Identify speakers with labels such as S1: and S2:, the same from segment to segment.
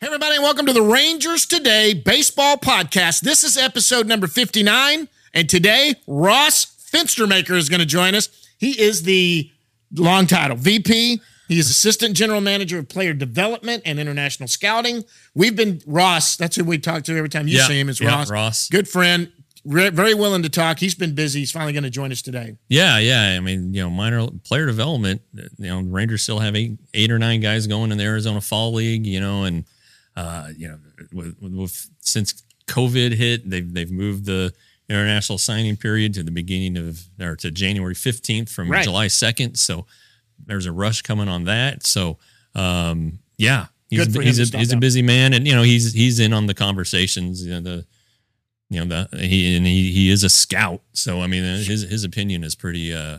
S1: Hey, everybody, and welcome to the Rangers Today Baseball Podcast. This is episode number 59, and today, Ross Fenstermaker is going to join us. He is the long title VP. He is Assistant General Manager of Player Development and International Scouting. We've been, Ross, that's who we talk to every time you
S2: Yeah,
S1: see him, is
S2: yeah,
S1: Ross.
S2: Ross.
S1: Good friend, re- very willing to talk. He's been busy. He's finally going to join us today.
S2: Yeah, yeah. I mean, you know, minor player development. You know, Rangers still have eight, eight or nine guys going in the Arizona Fall League. You know, and uh, you know, with, with, since COVID hit, they've they've moved the international signing period to the beginning of or to January fifteenth from
S1: Right.
S2: July second. So there's a rush coming on that. So um, yeah, he's he's a he's a busy man, and you know he's he's in on the conversations. You know the you know the he and he, he is a scout so i mean his his opinion is pretty uh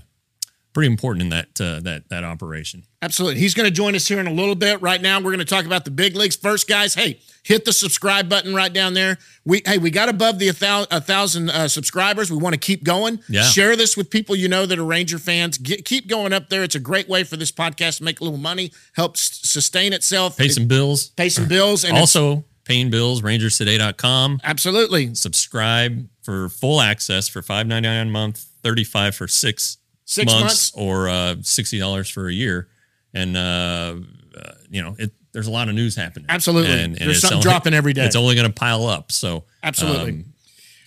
S2: pretty important in that uh, that that operation
S1: Absolutely. He's going to join us here in a little bit. Right now, we're going to talk about the big leagues. First, guys, hey, hit the subscribe button right down there. We hey, we got above the a, thou, a thousand uh, subscribers. We want to keep going.
S2: Yeah.
S1: Share this with people you know that are Ranger fans. Get, keep going up there. It's a great way for this podcast to make a little money, help s- sustain itself,
S2: pay some bills
S1: pay some bills, and
S2: also paying bills rangerstoday.com
S1: absolutely
S2: subscribe for full access for 5.99 a month 35 for six,
S1: Six months.
S2: or uh $60 for a year and uh, uh you know it there's a lot of news happening
S1: Absolutely. And
S2: there's
S1: something
S2: only-
S1: dropping every day.
S2: it's only going to pile up so um,
S1: Absolutely.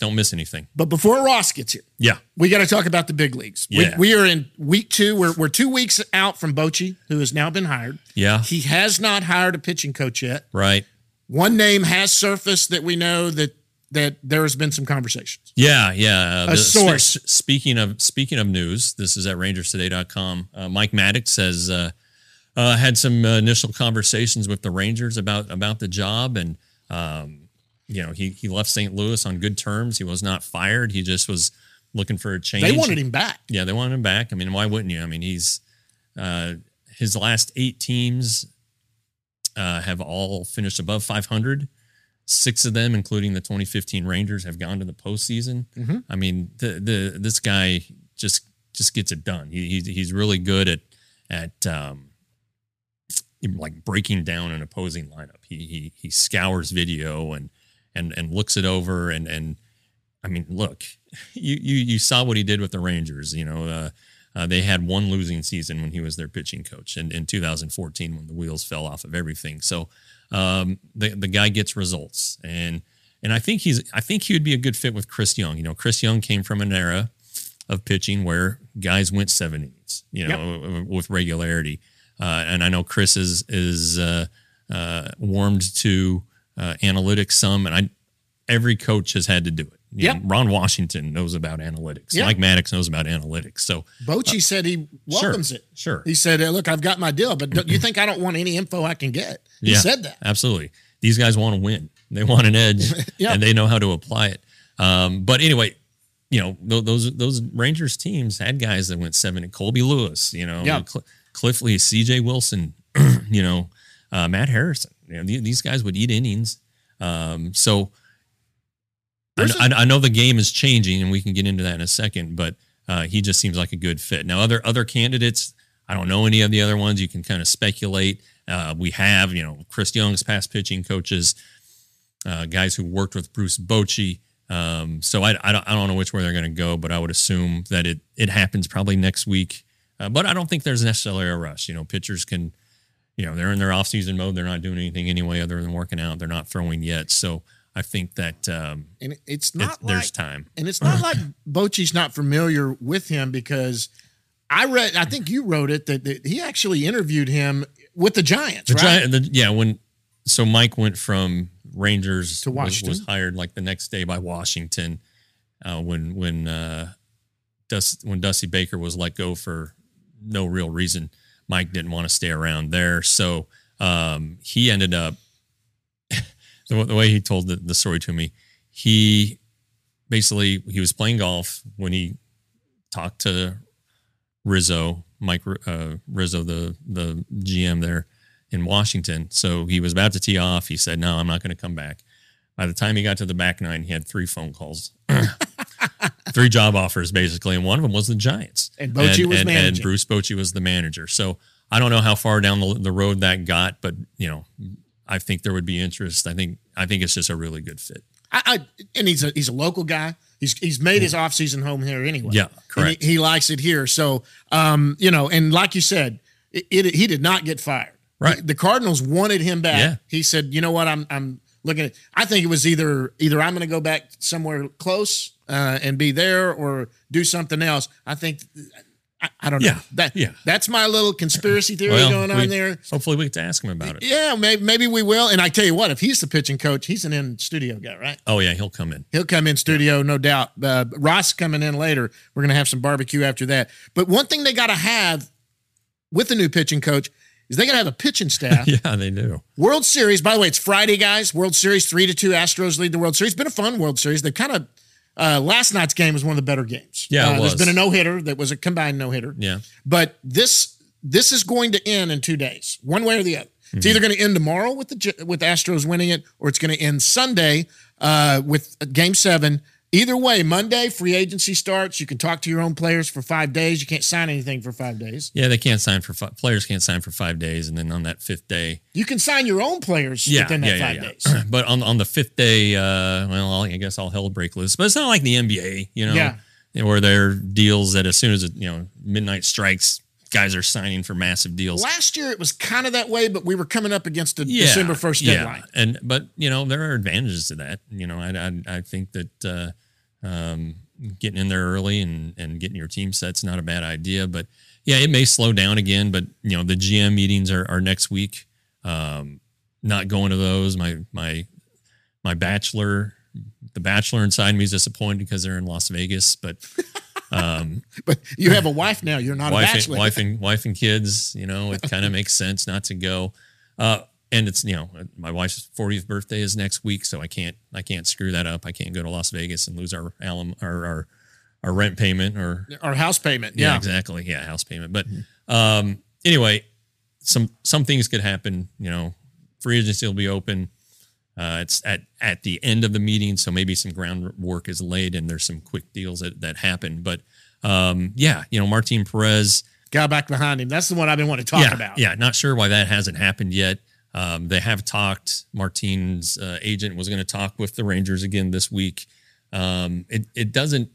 S2: don't miss anything
S1: But before Ross gets here,
S2: yeah
S1: we got to talk about the big leagues.
S2: Yeah.
S1: We, we are in week two. We're, we're two weeks out from Bochy, who has now been hired.
S2: yeah
S1: He has not hired a pitching coach yet.
S2: right
S1: One name has surfaced that we know that that there has been some conversations.
S2: Yeah, yeah.
S1: A source.
S2: s- speaking of speaking of news, this is at rangerstoday.com. Uh, Mike Maddux has uh, uh, had some uh, initial conversations with the Rangers about about the job, and um, you know he he left St. Louis on good terms. He was not fired. He just was looking for a change.
S1: They wanted him back.
S2: Yeah, they wanted him back. I mean, why wouldn't you? I mean, he's uh, his last eight teams uh, have all finished above 500. Six of them, including the 2015 Rangers, have gone to the postseason.
S1: Mhm.
S2: I mean, the the this guy just just gets it done. He, he's he's really good at at um, like breaking down an opposing lineup. He he he scours video and and and looks it over and and I mean, look, you you you saw what he did with the Rangers. You know, uh, uh, they had one losing season when he was their pitching coach in, in 2014 when the wheels fell off of everything. So um, the the guy gets results, and and I think he's I think he would be a good fit with Chris Young. You know, Chris Young came from an era of pitching where guys went seven innings, you know, with regularity. Uh, and I know Chris is is uh, uh, warmed to uh, analytics some, and I every coach has had to do it. You know, Ron Washington knows about analytics.
S1: Yep.
S2: Mike Maddux knows about analytics. So
S1: Bochy said he welcomes
S2: sure,
S1: it.
S2: Sure.
S1: He said, "Uh, "Look, I've got my deal, but don't you think I don't want any info I can get?" He
S2: Yeah.
S1: said that.
S2: Absolutely. These guys want to win. They want an edge,
S1: Yeah.
S2: and they know how to apply it. Um, but anyway, you know th- those those Rangers teams had guys that went seven. Colby Lewis, you know,
S1: Yeah.
S2: Cl- Cliff Lee, C.J. Wilson, you know, uh, Matt Harrison. You know, th- these guys would eat innings. Um, so I,
S1: There's a-
S2: I- I know the game is changing, and we can get into that in a second. But uh, he just seems like a good fit. Now, other other candidates, I don't know any of the other ones. You can kind of speculate. Uh, we have, you know, Chris Young's past pitching coaches, uh, guys who worked with Bruce Bochy. Um, so I, I, don't, I don't know which way they're going to go, but I would assume that it it happens probably next week. Uh, but I don't think there's necessarily a rush. You know, pitchers can, you know, they're in their off-season mode. They're not doing anything anyway other than working out. They're not throwing yet. So I think that um,
S1: And it's
S2: it-
S1: not
S2: there's time.
S1: and it's not like Bochy's not familiar with him because I read, I think you wrote it that, that he actually interviewed him with the Giants,
S2: The
S1: right?
S2: Giant, the, yeah, when so Mike went from Rangers
S1: To
S2: was-
S1: Washington?
S2: was, hired like the next day by Washington. Uh, when when uh, Dust, when Dusty Baker was let go for no real reason, Mike didn't want to stay around there, so um, he ended up the, the way he told the, the story to me. He basically he was playing golf when he talked to Rizzo, Mike uh, Rizzo, the the GM there in Washington. So he was about to tee off. He said, "No, I'm not going to come back." By the time he got to the back nine, he had three phone calls, three job offers basically, and one of them was the Giants.
S1: And Bochy was
S2: and,
S1: managing.
S2: and Bruce Bochy was the manager. So I don't know how far down the, the road that got, but you know, I think there would be interest. I think I think it's just a really good fit.
S1: I, I and he's a he's a local guy. He's he's made his offseason home here anyway.
S2: Yeah,
S1: And
S2: correct.
S1: he, he likes it here. So um, you know, and like you said, it, it he did not get fired.
S2: Right.
S1: The, the Cardinals wanted him back.
S2: Yeah.
S1: He said, you know what, I'm I'm looking at I think it was either either I'm gonna go back somewhere close uh, and be there or do something else. I think I, I don't know.
S2: Yeah,
S1: That
S2: yeah.
S1: that's my little conspiracy theory
S2: Well,
S1: going on
S2: we-
S1: there.
S2: Hopefully, we get to ask him about it.
S1: Yeah, maybe maybe we will. And I tell you what, if he's the pitching coach, he's an in studio guy, right?
S2: Oh yeah, he'll come in.
S1: He'll come in studio, no doubt. Uh, Ross coming in later. We're going to have some barbecue after that. But one thing they got to have with the new pitching coach is they got to have a pitching staff.
S2: Yeah, they do.
S1: World Series, by the way, it's Friday, guys. World Series, three to two. Astros lead the World Series. Been a fun World Series. They've kind of uh, last night's game was one of the better games.
S2: Yeah, it
S1: uh, there's been a no hitter that was a combined no hitter.
S2: Yeah.
S1: But this this is going to end in two days, one way or the other.
S2: Mm-hmm.
S1: It's either going to end tomorrow with the with the Astros winning it, or it's going to end Sunday uh, with Game Seven. Either way, Monday free agency starts. You can talk to your own players for five days. You can't sign anything for five days.
S2: Yeah, they can't sign for five, players can't sign for five days, and then on that fifth day,
S1: You can sign your own players
S2: yeah,
S1: within that
S2: yeah, yeah,
S1: five
S2: yeah.
S1: days.
S2: But on on the fifth day, uh, well, I guess all hell break loose. But it's not like the NBA, you know,
S1: Yeah.
S2: where there are deals that as soon as it, you know midnight strikes, guys are signing for massive deals.
S1: Last year it was kind of that way, but we were coming up against the December first deadline.
S2: Yeah. And but you know there are advantages to that. You know, I I, I think that uh, um, getting in there early and and getting your team set's not a bad idea. But yeah, it may slow down again. But you know the GM meetings are, are next week. Um, not going to those. My my my bachelor, the bachelor inside me is disappointed because they're in Las Vegas. But um,
S1: But you have a wife now. You're not a
S2: wife and,
S1: bachelor.
S2: wife and wife and kids. You know, it kind of makes sense not to go. Uh, and it's you know, my wife's 40th birthday is next week, so I can't I can't screw that up. I can't go to Las Vegas and lose our alum our our, our rent payment or
S1: Our house payment.
S2: yeah,
S1: Yeah.
S2: exactly yeah house payment. But um, anyway, some some things could happen. You know, free agency will be open. Uh, it's at at the end of the meeting, so maybe some groundwork is laid and there's some quick deals that that happen. But um, yeah, you know, Martin Perez.
S1: got back behind him. That's the one I've been wanting to talk
S2: yeah,
S1: about.
S2: Yeah, not sure why that hasn't happened yet. Um, they have talked. Martin's uh, agent was going to talk with the Rangers again this week. Um, it it doesn't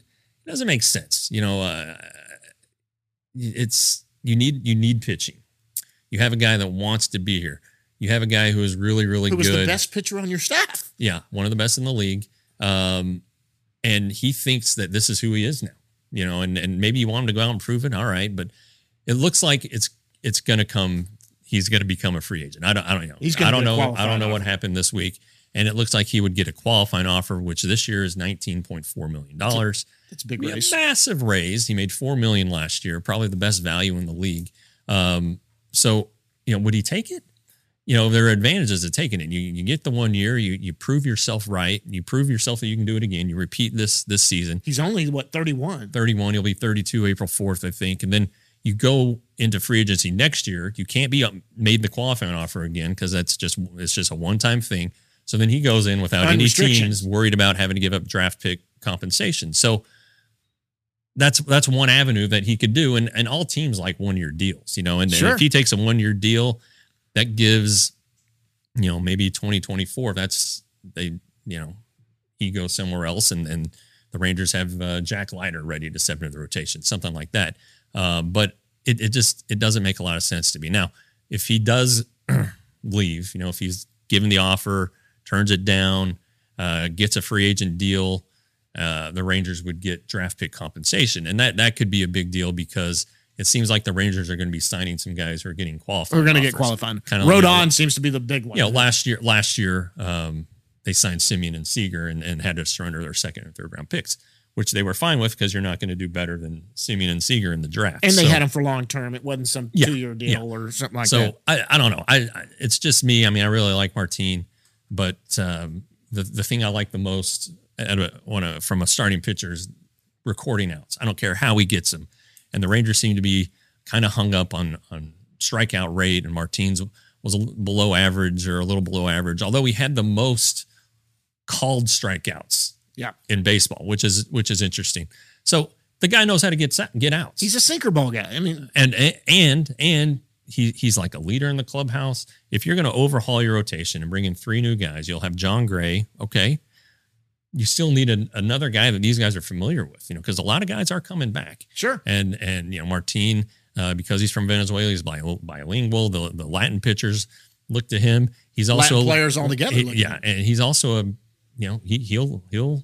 S2: it doesn't make sense. You know, uh, it's you need you need pitching. You have a guy that wants to be here. You have a guy who is really really good.
S1: Who was
S2: good.
S1: the best pitcher on your staff?
S2: Yeah, one of the best in the league. Um, and he thinks that this is who he is now. You know, and and maybe you want him to go out and prove it. All right, but it looks like it's it's going to come. He's going to become a free agent. I don't. I don't know.
S1: He's
S2: I don't know. I don't know what happened this week. And it looks like he would get a qualifying offer, which this year is nineteen point four million dollars.
S1: It's a big
S2: Be a massive raise. He made four million last year, probably the best value in the league. Um, so you know, would he take it? You know, there are advantages to taking it. You you get the one year, you you prove yourself right, you prove yourself that you can do it again. You repeat this this season.
S1: He's only what 31.
S2: 31, He'll be 32 April 4th, I think, and then you go into free agency next year. You can't be made the qualifying offer again because that's just it's just a one time thing. So then he goes in without any teams worried about having to give up draft pick compensation. So that's that's one avenue that he could do, and and all teams like one year deals, you know. And, and
S1: Sure.
S2: if he takes a one year deal, that gives you know maybe 2024. That's they you know he goes somewhere else, and and the Rangers have uh, Jack Leiter ready to step into the rotation, something like that. Uh, but it it just it doesn't make a lot of sense to me now. If he does leave, you know, if he's given the offer, turns it down, uh, gets a free agent deal, uh, the Rangers would get draft pick compensation, and that that could be a big deal because it seems like the Rangers are going to be signing some guys who are getting qualified.
S1: We're going to get qualified.
S2: Kinda like-
S1: Rodon seems to be the big one.
S2: You know, last year, last year, um, they signed Semien and Seager and, and had to surrender their second and third round picks, which they were fine with because you're not going to do better than Semien and Seager in the draft.
S1: and they
S2: So-
S1: had him for long term. It wasn't some
S2: Yeah,
S1: two year deal
S2: yeah.
S1: or something like
S2: so
S1: that.
S2: I, I don't know. I, I it's just me. I mean, I really like Martine, but um, the the thing I like the most at a, on a, from a starting pitcher is recording outs. I don't care how he gets them. And the Rangers seem to be kind of hung up on on strikeout rate, and Martine's was below average or a little below average, although he had the most called strikeouts
S1: Yeah.
S2: in baseball, which is which is interesting. So the guy knows how to get get outs.
S1: He's a sinker ball guy. I mean,
S2: and and and he he's like a leader in the clubhouse. If you're going to overhaul your rotation and bring in three new guys, you'll have Jon Gray. Okay, you still need an, another guy that these guys are familiar with. You know, because a lot of guys are coming back.
S1: sure.
S2: And and you know Martin, uh, because he's from Venezuela, he's bilingual. The the Latin pitchers look to him. He's also
S1: Latin players altogether.
S2: he- yeah, and he's also a you know he he'll he'll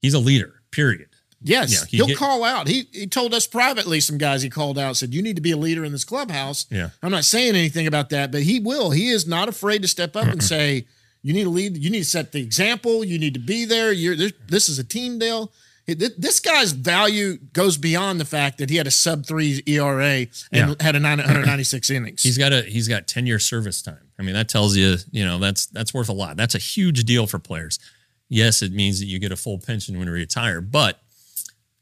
S2: he's a leader. Period.
S1: Yes.
S2: Yeah, he
S1: will call out. He he told us privately some guys he called out said you need to be a leader in this clubhouse.
S2: Yeah.
S1: I'm not saying anything about that, but he will. He is not afraid to step up and say you need to lead. You need to set the example. You need to be there. You're this, this is a team deal. This guy's value goes beyond the fact that he had a sub three ERA and
S2: Yeah.
S1: had a 996 innings.
S2: He's got a he's got 10 year service time. I mean, that tells you, you know, that's that's worth a lot. That's a huge deal for players. Yes, it means that you get a full pension when you retire, but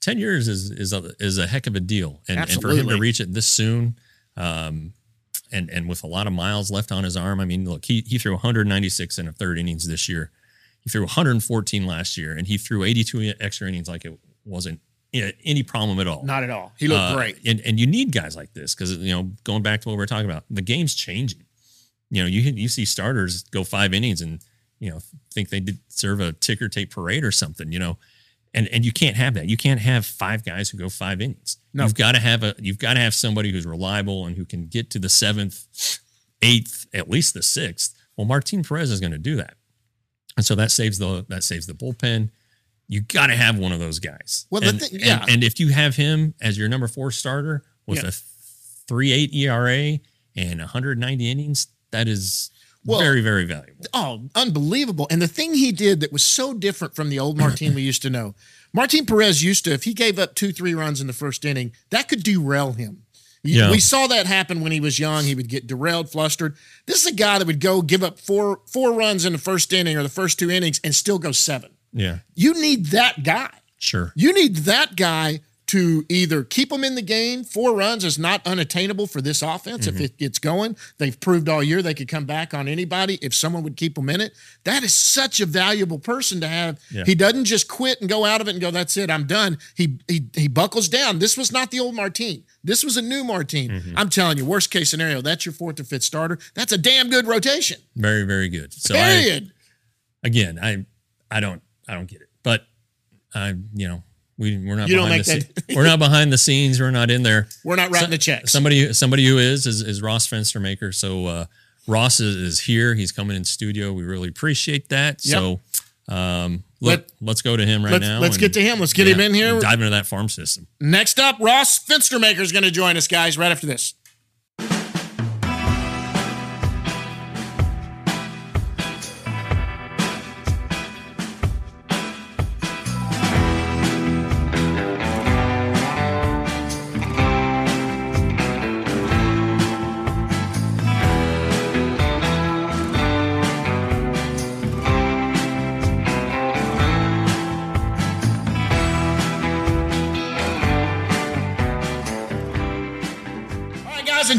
S2: 10 years is is a is a heck of a deal. And, and for him to reach it this soon, um, and and with a lot of miles left on his arm, I mean, look, he he threw 196 in a third innings this year. He threw 114 last year, and he threw 82 extra innings like it wasn't any problem at all.
S1: not at all. He looked
S2: Uh,
S1: great.
S2: And and you need guys like this because you know going back to what we are talking about, the game's changing. You know, you you see starters go five innings and you know think they did serve a ticker tape parade or something. You know, and and you can't have that. You can't have five guys who go five innings.
S1: No.
S2: You've got to have a you've got to have somebody who's reliable and who can get to the seventh, eighth, at least the sixth. Well, Martin Perez is going to do that, and so that saves the that saves the bullpen. You got to have one of those guys.
S1: Well, the
S2: and,
S1: thing-
S2: and-
S1: yeah.
S2: and if you have him as your number four starter with
S1: Yeah.
S2: a three eight ERA and 190 innings, that is
S1: Well-
S2: very very valuable.
S1: Oh, unbelievable. And the thing he did that was so different from the old Martin we used to know. Martin Perez used to, if he gave up two, three runs in the first inning, that could derail him.
S2: Yeah.
S1: We saw that happen when he was young. He would get derailed, flustered. This is a guy that would go give up four four runs in the first inning or the first two innings and still go seven.
S2: Yeah,
S1: You need that guy.
S2: sure.
S1: You need that guy to either keep them in the game. Four runs is not unattainable for this offense.
S2: Mm-hmm.
S1: If it gets going, they've proved all year they could come back on anybody if someone would keep them in it. That is such a valuable person to have.
S2: Yeah.
S1: He doesn't just quit and go out of it and go, "That's it, I'm done." He he he buckles down. This was not the old Martine. This was a new Martine.
S2: Mm-hmm.
S1: I'm telling you, worst case scenario, that's your fourth or fifth starter. That's a damn good rotation.
S2: Very very good. So I,
S1: Period.
S2: again, I I don't I don't get it, but I you know we we're not
S1: You don't
S2: behind the
S1: make that-
S2: sce- we're not behind the scenes. We're not in there.
S1: We're not writing
S2: So-
S1: the checks.
S2: Somebody somebody who is is, is Ross Fenstermaker. So uh, Ross is, is here. He's coming in studio. We really appreciate that. So um, let,
S1: Let-
S2: us go to him right
S1: let's
S2: now.
S1: let's
S2: and-
S1: get to him. Let's get him in here.
S2: Dive into that farm system.
S1: Next up, Ross Fenstermaker is going to join us, guys, right after this.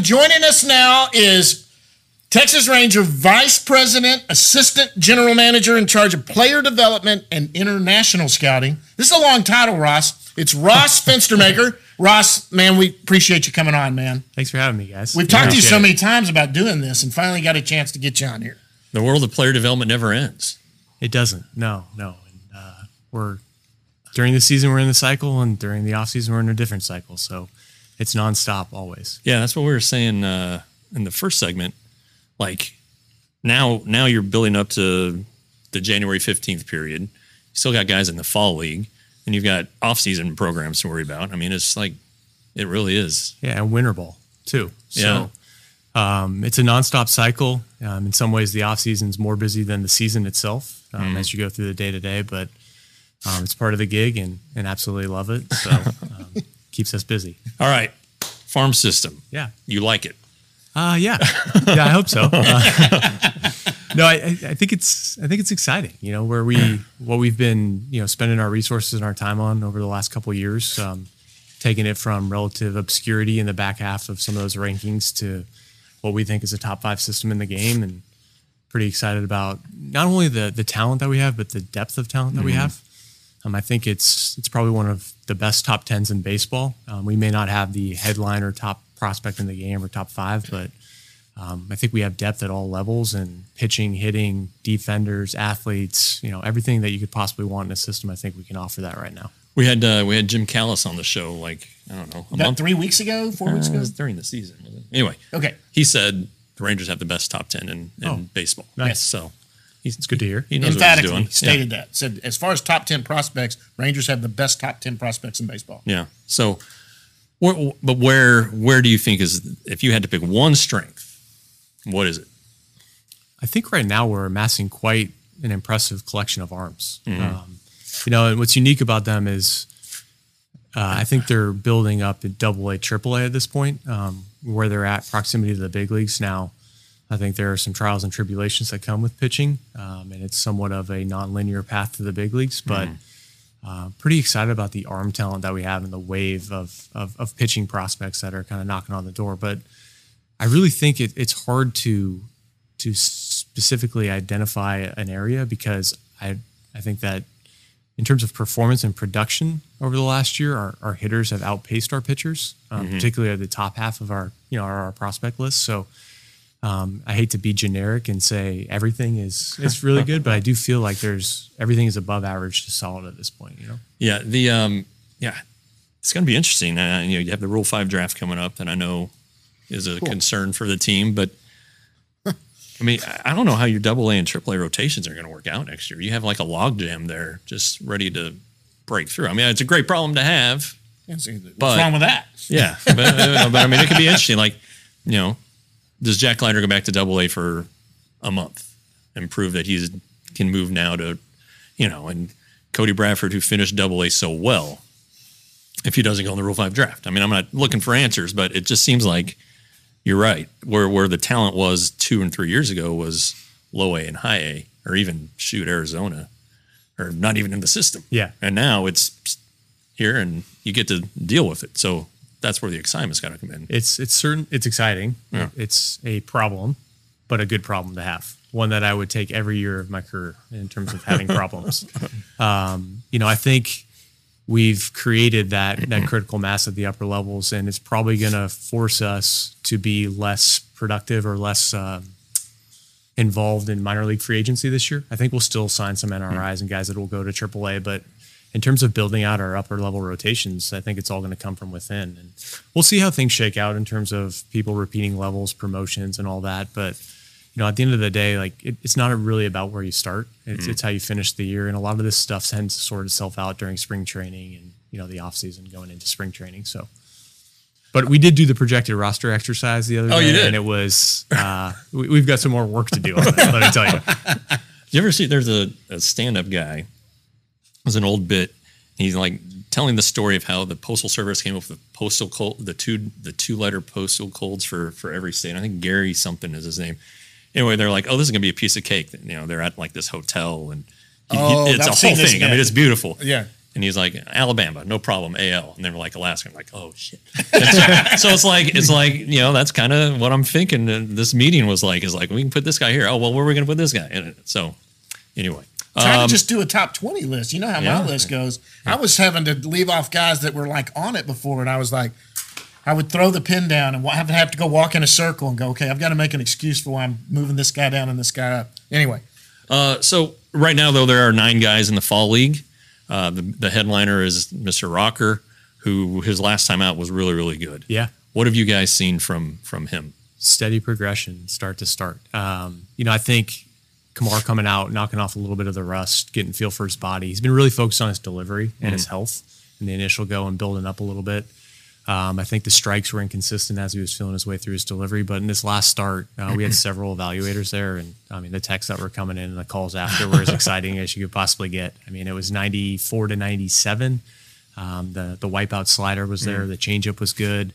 S1: Joining us now is Texas Ranger Vice President, Assistant General Manager in charge of player development and international scouting. This is a long title, Ross. It's Ross Fenstermaker. Ross, man, we appreciate you coming on, man.
S3: Thanks for having me, guys.
S1: We've talked to you so many times about doing this and finally got a chance to get you on here.
S2: The world of player development never ends.
S3: It It doesn't. No, no. And, uh, we're during the season we're in the cycle, and during the off season we're in a different cycle. So it's nonstop always.
S2: Yeah, that's what we were saying uh, in the first segment. Like now, now you're building up to the January fifteenth period. You still got guys in the fall league, and you've got off-season programs to worry about. I mean, it's like it really is.
S3: Yeah, and winter ball too.
S2: Yeah.
S3: So um, it's a nonstop cycle. Um, in some ways, the off season is more busy than the season itself um,
S2: Mm-hmm.
S3: as you go through the day to day. But um, it's part of the gig, and and absolutely love it. So um, keeps us busy.
S2: All right, farm system.
S3: Yeah.
S2: You like it?
S3: Uh, yeah, yeah, I hope so. Uh, no, I, I think it's I think it's exciting. You know, where we what we've been you know spending our resources and our time on over the last couple of years, um, taking it from relative obscurity in the back half of some of those rankings to what we think is a top five system in the game, and pretty excited about not only the the talent that we have, but the depth of talent that we have. Um, I think it's it's probably one of the best top tens in baseball. Um, we may not have the headline or top prospect in the game or top five, but um, I think we have depth at all levels and pitching, hitting, defenders, athletes. You know, everything that you could possibly want in a system. I think we can offer that right now.
S2: We had uh, we had Jim Callis on the show like I don't know
S1: About
S2: month
S1: three weeks ago, four weeks
S2: uh,
S1: ago.
S2: during the season. Anyway,
S1: Okay.
S2: he said the Rangers have the best top ten in, in
S3: Oh,
S2: baseball.
S3: nice.
S2: So he's
S3: It's good to hear.
S2: He knows
S1: Emphatically
S2: what he's doing.
S1: stated that. Said as far as top ten prospects, Rangers have the best top ten prospects in baseball.
S2: Yeah. yeah. So, where, but where where do you think is if you had to pick one strength, what is it?
S3: I think right now we're amassing quite an impressive collection of arms. Um, you know, and what's unique about them is uh, I think they're building up in double A, triple A at this point, um, where they're at proximity to the big leagues now. I think there are some trials and tribulations that come with pitching, um, and it's somewhat of a non-linear path to the big leagues. But uh, pretty excited about the arm talent that we have and the wave of, of, of pitching prospects that are kind of knocking on the door. But I really think it, it's hard to to specifically identify an area because I I think that in terms of performance and production over the last year, our, our hitters have outpaced our pitchers, um, particularly at the top half of our you know our, our prospect list. So um, I hate to be generic and say everything is is really good, but I do feel like there's everything is above average to solid at this point. You know.
S2: Yeah. The um yeah, it's going to be interesting. Uh, you know, you have the Rule Five draft coming up, that I know is a concern for the team, but. I mean, I- I don't know how your double A and triple A rotations are going to work out next year. You have like a logjam there, just ready to break through. I mean, it's a great problem to have.
S1: Yeah, so What's
S2: But-
S1: wrong with that?
S2: Yeah, but, but I mean, it could be interesting. Like, you know, does Jack Leiter go back to Double A for a month and prove that he's can move now to, you know, and Cody Bradford, who finished Double A so well, if he doesn't go in the Rule Five draft? I mean, I'm not looking for answers, but it just seems like you're right. Where where the talent was two and three years ago was low A and high A, or even shoot Arizona, or not even in the system.
S3: Yeah.
S2: And now it's here, and you get to deal with it. So that's where the excitement's got to come in.
S3: It's it's certain it's exciting.
S2: Yeah.
S3: It's a problem, but a good problem to have. One that I would take every year of my career in terms of having problems. Um, you know, I think we've created that that critical mass at the upper levels, and it's probably going to force us to be less productive or less um, involved in minor league free agency this year. I think we'll still sign some NRIs and guys that will go to AAA, but in terms of building out our upper level rotations, I think it's all going to come from within, and we'll see how things shake out in terms of people repeating levels, promotions, and all that. But you know, at the end of the day, like it, it's not really about where you start; it's it's how you finish the year, and a lot of this stuff tends to sort itself out during spring training and you know the off season going into spring training. So. But we did do the projected roster exercise the other
S2: Oh,
S3: day,
S2: you did?
S3: and it was uh, we, we've got some more work to do on that. let me tell you.
S2: You ever see? There's a, a stand-up guy. It was an old bit. He's like telling the story of how the postal service came up with the postal code, the two the two letter postal codes for for every state. I think Gary something is his name. Anyway, they're like, oh, this is gonna be a piece of cake. You know, they're at like this hotel and he- he-
S1: Oh,
S2: it's
S1: I've
S2: a whole thing. I mean, it's beautiful.
S1: Yeah.
S2: And he's like, Alabama, no problem, AL. And they were like, Alaska. I'm like, oh shit. So, so it's like, it's like, you know, that's kind of what I'm thinking. This meeting was like, is like, we can put this guy here. Oh well, where are we going to put this guy? And so, anyway,
S1: Trying
S2: Um,
S1: to just do a top 20 list. You know how
S2: yeah.
S1: my list goes. I was having to leave off guys that were like on it before, and I was like, I would throw the pin down and have to have to go walk in a circle and go, okay, I've got to make an excuse for why I'm moving this guy down and this guy up. Anyway,
S2: Uh, so right now, though, there are nine guys in the fall league. Uh, the, the headliner is Mr. Rocker, who his last time out was really, really good.
S3: Yeah.
S2: What have you guys seen from from him?
S3: steady progression, start to start. Um, you know, I think Kumar coming out, knocking off a little bit of the rust, getting feel for his body. He's been really focused on his delivery and his health in the initial go and building up a little bit. Um, I think the strikes were inconsistent as he was feeling his way through his delivery. But in this last start, uh, we had several evaluators there, and I mean the texts that were coming in and the calls after were as exciting as you could possibly get. I mean, it was 94 to 97. Um, the the wipeout slider was there. The changeup was good.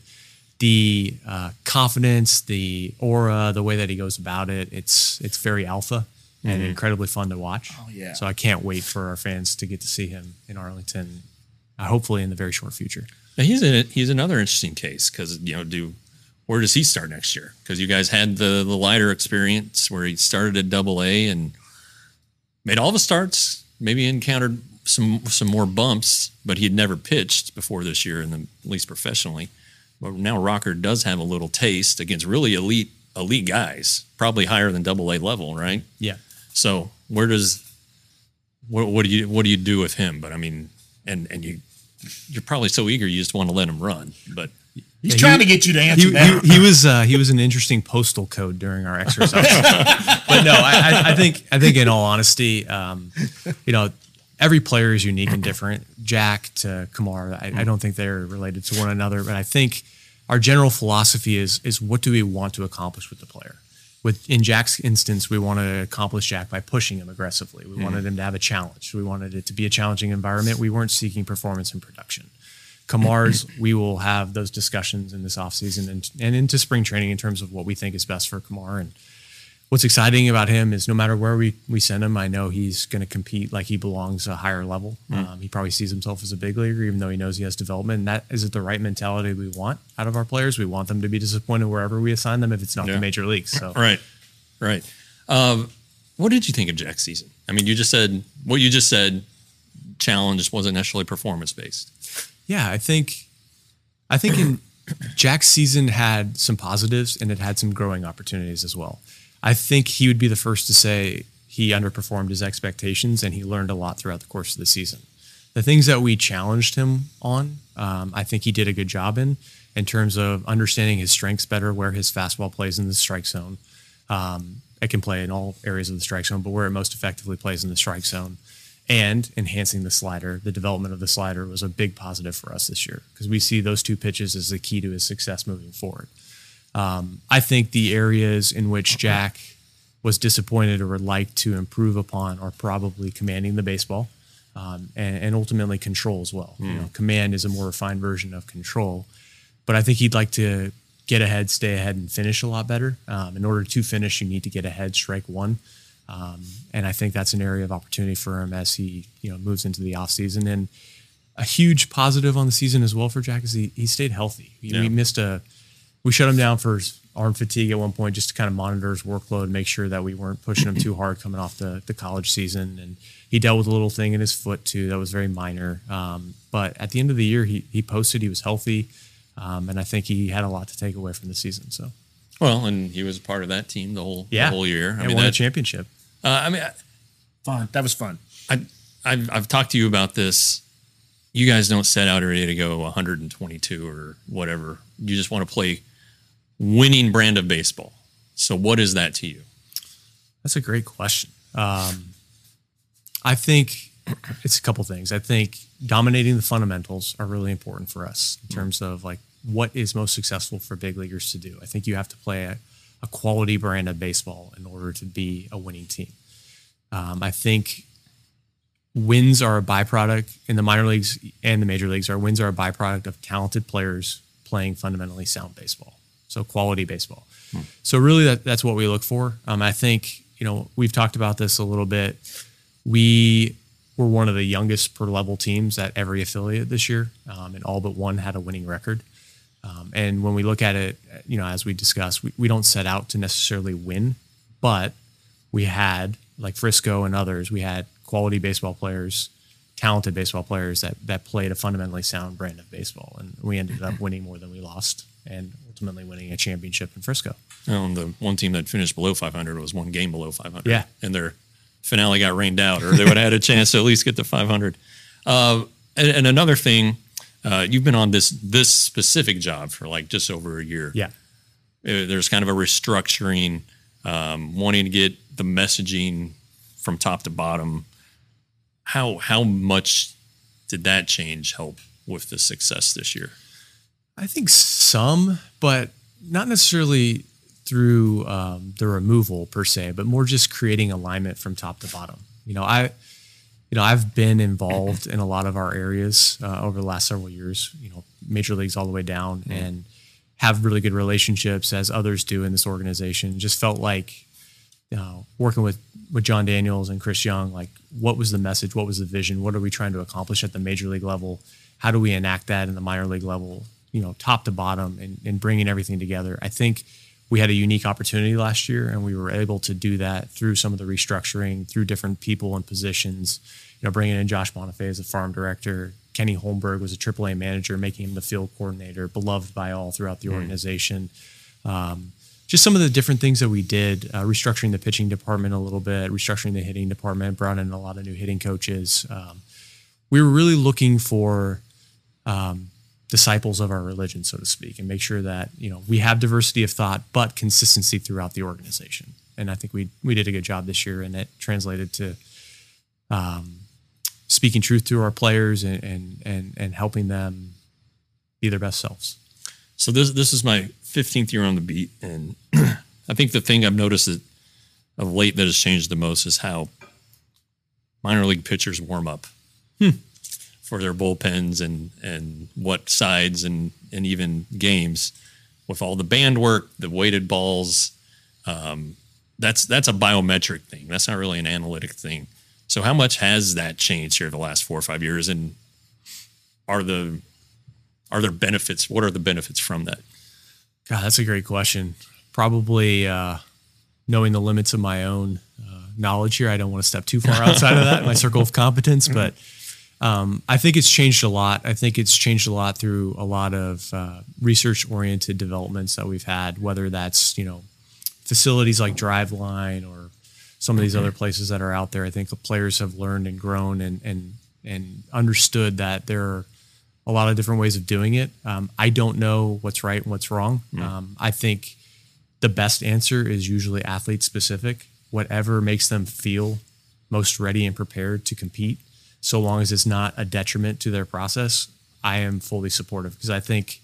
S3: the uh, confidence, the aura, the way that he goes about it, it's it's very alpha and incredibly fun to watch. Oh
S1: yeah.
S3: So I can't wait for our fans to get to see him in Arlington, uh, hopefully in the very short future.
S2: Now, he's a, he's another interesting case because you know do where does he start next year? Because you guys had the the Leiter experience where he started at Double A and made all the starts. Maybe encountered some some more bumps, but he had never pitched before this year, in the at least professionally. But now Rocker does have a little taste against really elite elite guys, probably higher than Double A level, right?
S3: Yeah.
S2: So where does what, what do you what do you do with him? But I mean, and and you you're probably so eager you just want to let him run, but
S1: He's
S3: Yeah,
S1: trying
S3: he-
S1: to get you to answer
S3: he,
S1: that.
S3: he, he was uh, he was an interesting postal code during our exercise. but no, I, I, I think I think in all honesty, um, you know, every player is unique and different. Jack to Kumar, I, I don't think they're related to one another, but I think our general philosophy is is what do we want to accomplish with the player. With in Jack's instance, we want to accomplish Jack by pushing him aggressively. We hmm. wanted him to have a challenge. We wanted it to be a challenging environment. We weren't seeking performance and production. Kumar's, we will have those discussions in this offseason and, and into spring training in terms of what we think is best for Kumar. And what's exciting about him is no matter where we, we send him, I know he's going to compete like he belongs a higher level. Um, he probably sees himself as a big leaguer, even though he knows he has development. And that is it the right mentality we want out of our players. We want them to be disappointed wherever we assign them if it's not
S2: Yeah.
S3: the major leagues. So
S2: Right, right. Um, what did you think of Jack's season? I mean, you just said what you just said. Challenge wasn't necessarily performance based.
S3: Yeah, I think I think in Jack's season had some positives and it had some growing opportunities as well. I think he would be the first to say he underperformed his expectations and he learned a lot throughout the course of the season. The things that we challenged him on, um, I think he did a good job in, in terms of understanding his strengths better, where his fastball plays in the strike zone. Um, it can play in all areas of the strike zone, but where it most effectively plays in the strike zone and enhancing the slider. The development of the slider was a big positive for us this year because we see those two pitches as the key to his success moving forward. Um, I think the areas in which Jack was disappointed or would like to improve upon are probably commanding the baseball um, and, and ultimately control as well. You know, command is a more refined version of control, but I think he'd like to get ahead, stay ahead, and finish a lot better. Um, in order to finish, you need to get ahead, strike one. Um, and I think that's an area of opportunity for him as he you know moves into the offseason. And a huge positive on the season as well for Jack is he, he stayed healthy. We- We missed a we shut him down for his arm fatigue at one point just to kind of monitor his workload, and make sure that we weren't pushing him too hard coming off the, the college season. And he dealt with a little thing in his foot too that was very minor. Um, but at the end of the year, he, he posted he was healthy. Um, and I think he had a lot to take away from the season. So
S2: Well, and he was a part of that team the whole
S3: yeah,
S2: the whole year. I
S3: and
S2: mean,
S3: won a championship.
S2: uh, I mean, I-
S1: Fun. That was fun.
S2: I, I've, I've talked to you about this. You guys don't set out ready to go 122 or whatever. You just want to play winning brand of baseball. So, what is that to you?
S3: That's a great question. Um, I think it's a couple things. I think dominating the fundamentals are really important for us in terms of like what is most successful for big leaguers to do. I think you have to play a, a quality brand of baseball in order to be a winning team. Um, I think wins are a byproduct in the minor leagues and the major leagues. Our wins are a byproduct of talented players playing fundamentally sound baseball. So quality baseball. So really, that, that's what we look for. Um, I think you know we've talked about this a little bit. We were one of the youngest per level teams at every affiliate this year, um, and all but one had a winning record. Um, and when we look at it, you know, as we discussed, we, we don't set out to necessarily win, but we had like Frisco and others, we had quality baseball players, talented baseball players that that played a fundamentally sound brand of baseball, and we ended up winning more than we lost, and ultimately winning a championship in Frisco.
S2: Um, the one team that finished below 500 was one game below 500.
S3: Yeah.
S2: And their finale got rained out, or they would have had a chance to at least get to 500. Uh, and, and another thing, uh, you've been on this this specific job for like just over a year.
S3: Yeah.
S2: Uh, There's kind of a restructuring, um, wanting to get the messaging from top to bottom. How how much did that change help with the success this year?
S3: I think some, but not necessarily through um, the removal per se, but more just creating alignment from top to bottom. You know, I, you know, I've been involved in a lot of our areas uh, over the last several years. You know, major leagues all the way down, and have really good relationships as others do in this organization. Just felt like you know, working with with Jon Daniels and Chris Young, like what was the message? What was the vision? What are we trying to accomplish at the major league level? How do we enact that in the minor league level? You know, top to bottom, and, and bringing everything together. I think we had a unique opportunity last year, and we were able to do that through some of the restructuring, through different people and positions. You know, bringing in Josh Bonifay as a farm director, Kenny Holmberg was a AAA manager, making him the field coordinator, beloved by all throughout the organization. Um, just some of the different things that we did, uh, restructuring the pitching department a little bit, restructuring the hitting department, brought in a lot of new hitting coaches. Um, we were really looking for um, disciples of our religion, so to speak, and make sure that you know we have diversity of thought, but consistency throughout the organization. And I think we we did a good job this year, and it translated to um, speaking truth to our players and and and, and helping them be their best selves.
S2: So this this is my 15th year on the beat, and I think the thing I've noticed that of late that has changed the most is how minor league pitchers warm up for their bullpens and and what sides and and even games with all the band work, the weighted balls. Um, that's that's a biometric thing. That's not really an analytic thing. So how much has that changed here the last four or five years, and are the are there benefits? What are the benefits from that?
S3: God, that's a great question. Probably uh, knowing the limits of my own uh, knowledge here. I don't want to step too far outside of that, my circle of competence, but um, I think it's changed a lot. I think it's changed a lot through a lot of uh, research-oriented developments that we've had, whether that's you know facilities like Driveline or some of these other places that are out there. I think the players have learned and grown and and and understood that there are a lot of different ways of doing it. Um, I don't know what's right and what's wrong. Um, I think the best answer is usually athlete specific. Whatever makes them feel most ready and prepared to compete, so long as it's not a detriment to their process, I am fully supportive because I think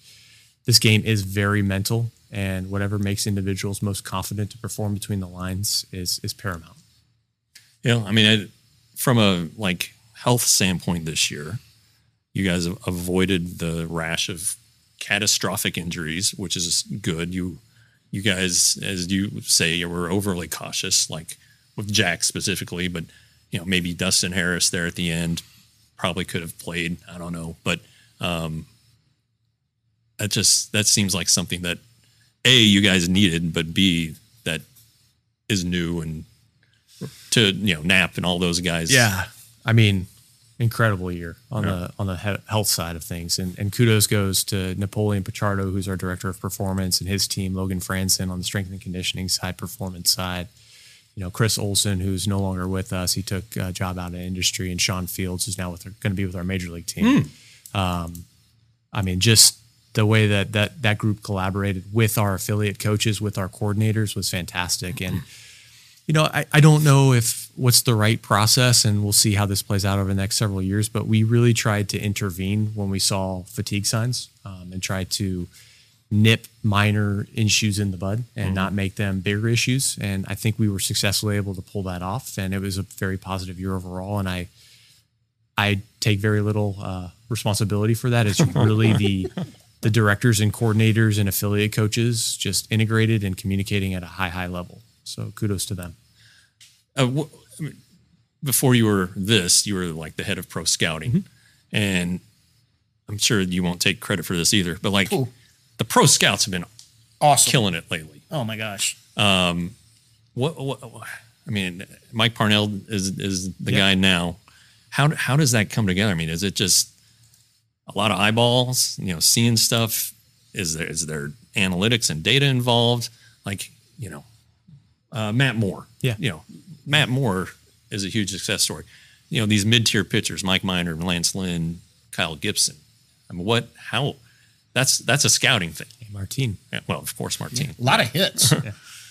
S3: this game is very mental, and whatever makes individuals most confident to perform between the lines is is paramount.
S2: Yeah, I mean, I, from a like health standpoint this year, you guys have avoided the rash of catastrophic injuries, which is good. You you guys, as you say, you were overly cautious, like with Jack specifically, but you know maybe Dustin Harris there at the end probably could have played. I don't know, but um, that just that seems like something that a you guys needed, but b that is new and to you know Nap and all those guys.
S3: Yeah, I mean, incredible year on the on the health side of things, and and kudos goes to Napoleon Pichardo, who's our director of performance, and his team, Logan Franson on the strength and conditioning side, performance side. You know, Chris Olson, who's no longer with us, he took a job out of industry, and Sean Fields, who's now with going to be with our major league team. Um, I mean, just the way that that that group collaborated with our affiliate coaches, with our coordinators, was fantastic, and you know, I, I don't know if what's the right process, and we'll see how this plays out over the next several years. But we really tried to intervene when we saw fatigue signs um, and tried to nip minor issues in the bud and not make them bigger issues. And I think we were successfully able to pull that off, and it was a very positive year overall. And I I take very little uh, responsibility for that. It's really the the directors and coordinators and affiliate coaches just integrated and communicating at a high high level. So kudos to them.
S2: uh, wh- I mean, before you were this, you were like the head of pro scouting, and I'm sure you won't take credit for this either. But like the pro scouts have been
S1: Awesome.
S2: killing it lately.
S1: Oh my gosh.
S2: What, what, what- I mean, Mike Parnell is is the
S3: Yeah.
S2: guy now. How how does that come together? I mean, is it just a lot of eyeballs? You know, seeing stuff. Is there is there analytics and data involved? Like you know, uh, Matt Moore.
S3: Yeah.
S2: You know, Matt Moore is a huge success story. You know, these mid tier pitchers, Mike Minor, Lance Lynn, Kyle Gibson. I mean, what? How? That's that's a scouting thing.
S3: Hey, Martine.
S2: Yeah, Well, of course, Martine.
S1: A lot of hits.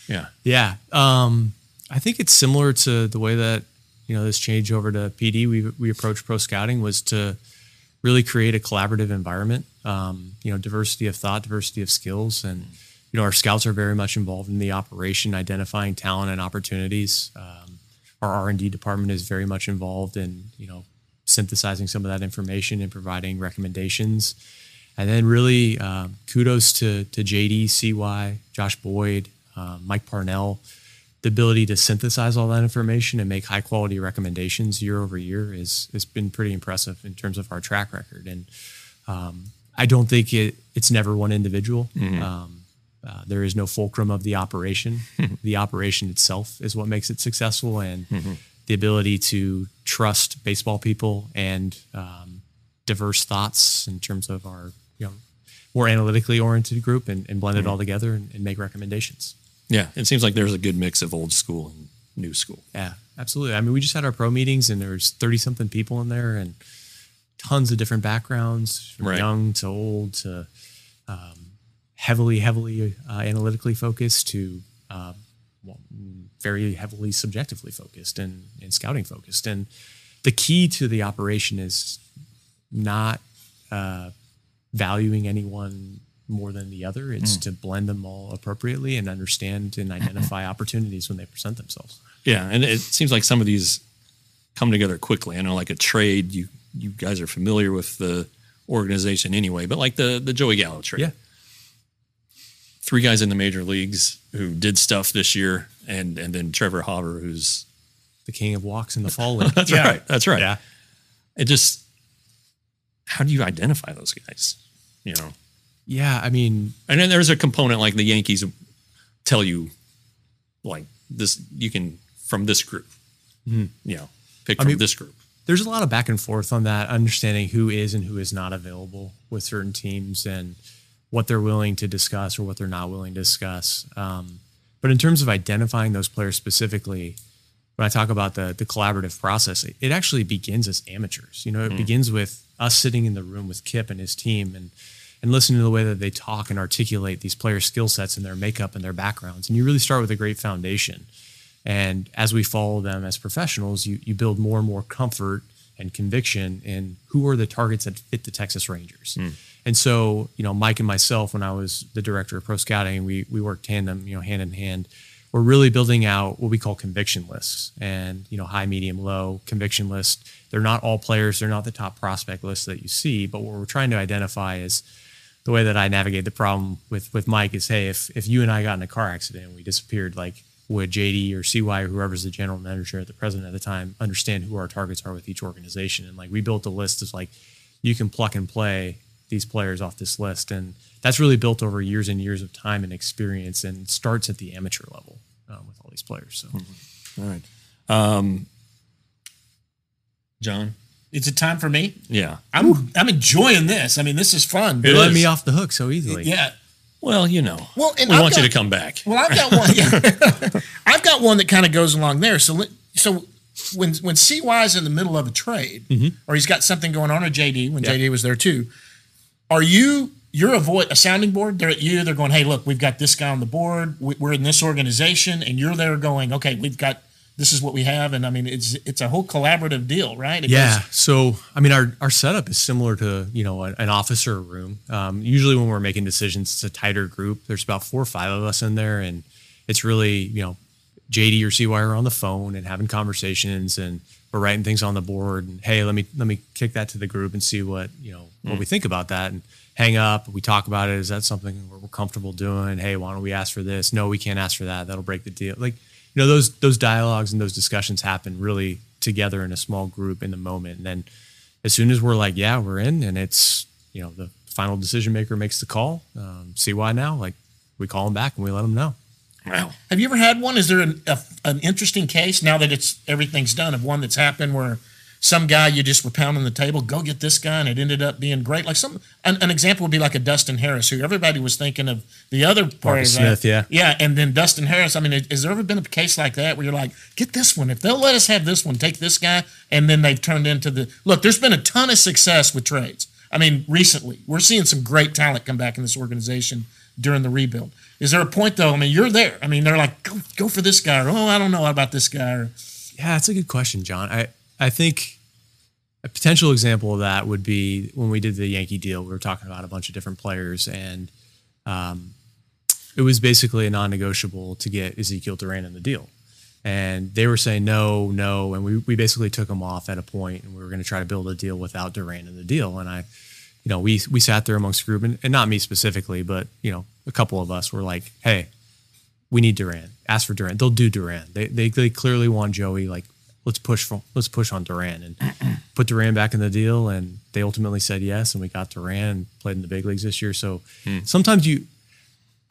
S2: Yeah.
S3: Yeah. Um, I think it's similar to the way that, you know, this change over to PD, we, we approached pro scouting was to really create a collaborative environment, um, you know, diversity of thought, diversity of skills. And, you know, our scouts are very much involved in the operation, identifying talent and opportunities. Um, our R&D department is very much involved in, you know, synthesizing some of that information and providing recommendations. And then really uh, kudos to to JD, CY, Josh Boyd, uh, Mike Parnell. The ability to synthesize all that information and make high quality recommendations year over year is has been pretty impressive in terms of our track record. And um, I don't think it it's never one individual. Um, uh, there is no fulcrum of the operation. the operation itself is what makes it successful, and the ability to trust baseball people and um, diverse thoughts in terms of our more analytically oriented group and, and blend it all together and, and make recommendations.
S2: Yeah, it seems like there's a good mix of old school and new school.
S3: Yeah, absolutely. I mean, we just had our pro meetings, and there's thirty something people in there, and tons of different backgrounds, from
S2: Right.
S3: young to old to um, heavily, heavily uh, analytically focused to uh, well, very heavily subjectively focused and, and scouting focused. And the key to the operation is not uh, valuing anyone more than the other. It's mm. to blend them all appropriately and understand and identify opportunities when they present themselves.
S2: Yeah, and it seems like some of these come together quickly. I know, like a trade, you you guys are familiar with the organization anyway, but like the the Joey Gallo trade,
S3: Yeah.
S2: three guys in the major leagues who did stuff this year, and and then Trevor Hauver, who's
S3: The king of walks in the fall league.
S2: that's right, that's right.
S3: Yeah.
S2: It just how do you identify those guys? You know,
S3: Yeah, I mean,
S2: and then there's a component like the Yankees tell you, like this, you can from this group, you know, pick
S3: Mm-hmm. I
S2: from
S3: mean-
S2: this group.
S3: there's a lot of back and forth on that, understanding who is and who is not available with certain teams and what they're willing to discuss or what they're not willing to discuss. Um, but in terms of identifying those players specifically, when I talk about the the collaborative process, it, it actually begins as amateurs. You know, it hmm. begins with us sitting in the room with Kip and his team and and listening to the way that they talk and articulate these players' skill sets and their makeup and their backgrounds. And you really start with a great foundation. And as we follow them as professionals, you, you build more and more comfort and conviction in who are the targets that fit the Texas Rangers. Hmm. And so, you know, Mike and myself, when I was the director of pro scouting, we we worked tandem, you know, hand in hand. We're really building out what we call conviction lists and, you know, high, medium, low conviction list. They're not all players, they're not the top prospect list that you see, but what we're trying to identify is the way that I navigate the problem with with Mike is, hey, if if you and I got in a car accident and we disappeared, like would JD or CY or whoever's the general manager at the president at the time understand who our targets are with each organization? And like we built a list of like you can pluck and play these players off this list, and that's really built over years and years of time and experience, and starts at the amateur level um, with all these players. So
S2: All right, um, John.
S1: Is it time for me?
S2: Yeah.
S1: I'm I'm enjoying this. I mean, this is fun.
S3: you let
S2: is.
S3: me off the hook so easily.
S1: Yeah.
S2: Well, you know,
S1: Well, and
S2: we
S1: I've
S2: want you to come back.
S1: Well, I've got one. Yeah. I've got one that kind of goes along there. So, so when when CY is in the middle of a trade, or he's got something going on, or JD when
S3: Yeah.
S1: JD was there too, are you you're a voice a sounding board? They're at you. They're going, hey, look, we've got this guy on the board. We- We're in this organization, and you're there going, okay, we've got this is what we have, and I mean, it's it's a whole collaborative deal, right? It
S3: Yeah.
S1: goes-
S3: So, I mean, our, our setup is similar to, you know, an, an office or a room. Um, usually when we're making decisions, it's a tighter group. There's about four or five of us in there. And it's really, you know, JD or CY are on the phone and having conversations and we're writing things on the board. And, hey, let me, let me kick that to the group and see what, you know, what we think about that and hang up. We talk about it. Is that something we're, we're comfortable doing? Hey, why don't we ask for this? No, we can't ask for that. That'll break the deal. Like, you know, those, those dialogues and those discussions happen really together in a small group in the moment. And then as soon as we're like, yeah, we're in, and it's you know the final decision maker makes the call. Um, CY now? Like we call them back and we let them know.
S2: Wow.
S1: Have you ever had one? Is there an, a, an interesting case now that it's everything's done of one that's happened where some guy you just were pounding the table, go get this guy, and it ended up being great. Like some an, an example would be like a Dustin Harris, who everybody was thinking of the other part
S3: Marcus
S1: of that.
S3: Smith, yeah.
S1: yeah, and then Dustin Harris. I mean, has there ever been a case like that where you're like, get this one? If they'll let us have this one, take this guy, and then they've turned into the look. There's been a ton of success with trades. I mean, recently we're seeing some great talent come back in this organization during the rebuild. Is there a point though? I mean, you're there. I mean, they're like, go, go for this guy, or oh, I don't know about this guy, or
S3: Yeah, that's a good question, John. I I think a potential example of that would be when we did the Yankee deal. We were talking about a bunch of different players, and um, it was basically a non-negotiable to get Ezekiel Duran in the deal. And they were saying no, no, and we, we basically took them off at a point, and we were going to try to build a deal without Duran in the deal. And I, you know, we we sat there amongst the group, and, and not me specifically, but you know, a couple of us were like, "Hey, we need Duran. Ask for Duran. They'll do Duran. They they, they clearly want Joey. Like, let's push for let's push on Duran and put Duran back in the deal. And they ultimately said yes, and we got Duran and played in the big leagues this year. So sometimes you,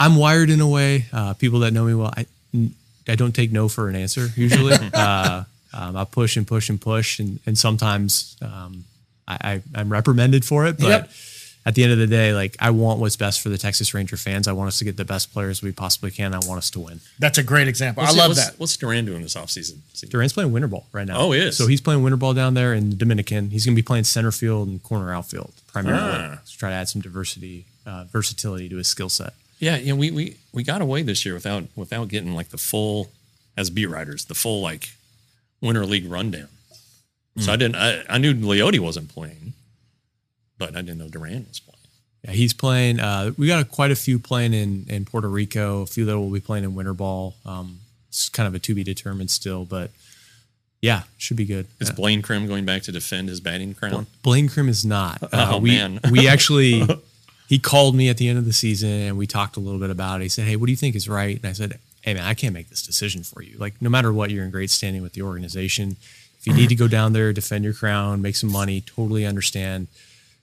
S3: I'm wired in a way. Uh, people that know me well, I I don't take no for an answer usually. uh, um, I push and push and push, and and sometimes um, I, I I'm reprimanded for it, but.
S1: Yep.
S3: At the end of the day, like I want what's best for the Texas Ranger fans. I want us to get the best players we possibly can. I want us to win.
S1: That's a great example.
S2: What's-
S1: I love
S2: what's-
S1: that.
S2: What's Duran doing this offseason?
S3: Duran's playing winter ball right now.
S2: Oh, he is?
S3: So he's playing winter ball down there in the Dominican. He's going to be playing center field and corner outfield primarily
S2: Ah.
S3: to try to add some diversity, uh, versatility to his skill set.
S2: Yeah, yeah, we, we we got away this year without without getting like the full as beat writers, the full like winter league rundown. So I didn't I, I knew Leody wasn't playing, but I didn't know Duran was playing.
S3: Yeah, he's playing. Uh, we got a, quite a few playing in, in Puerto Rico. A few that will be playing in winter ball. Um, it's kind of a to be determined still, but yeah, should be good.
S2: Is Blaine Crim going back to defend his batting crown?
S3: Blaine Crim is not. Uh,
S2: Oh,
S3: we,
S2: man.
S3: we actually, he called me at the end of the season and we talked a little bit about it. He said, Hey, what do you think is right? And I said, Hey, man, I can't make this decision for you. Like, no matter what, you're in great standing with the organization. If you need to go down there, defend your crown, make some money, totally understand.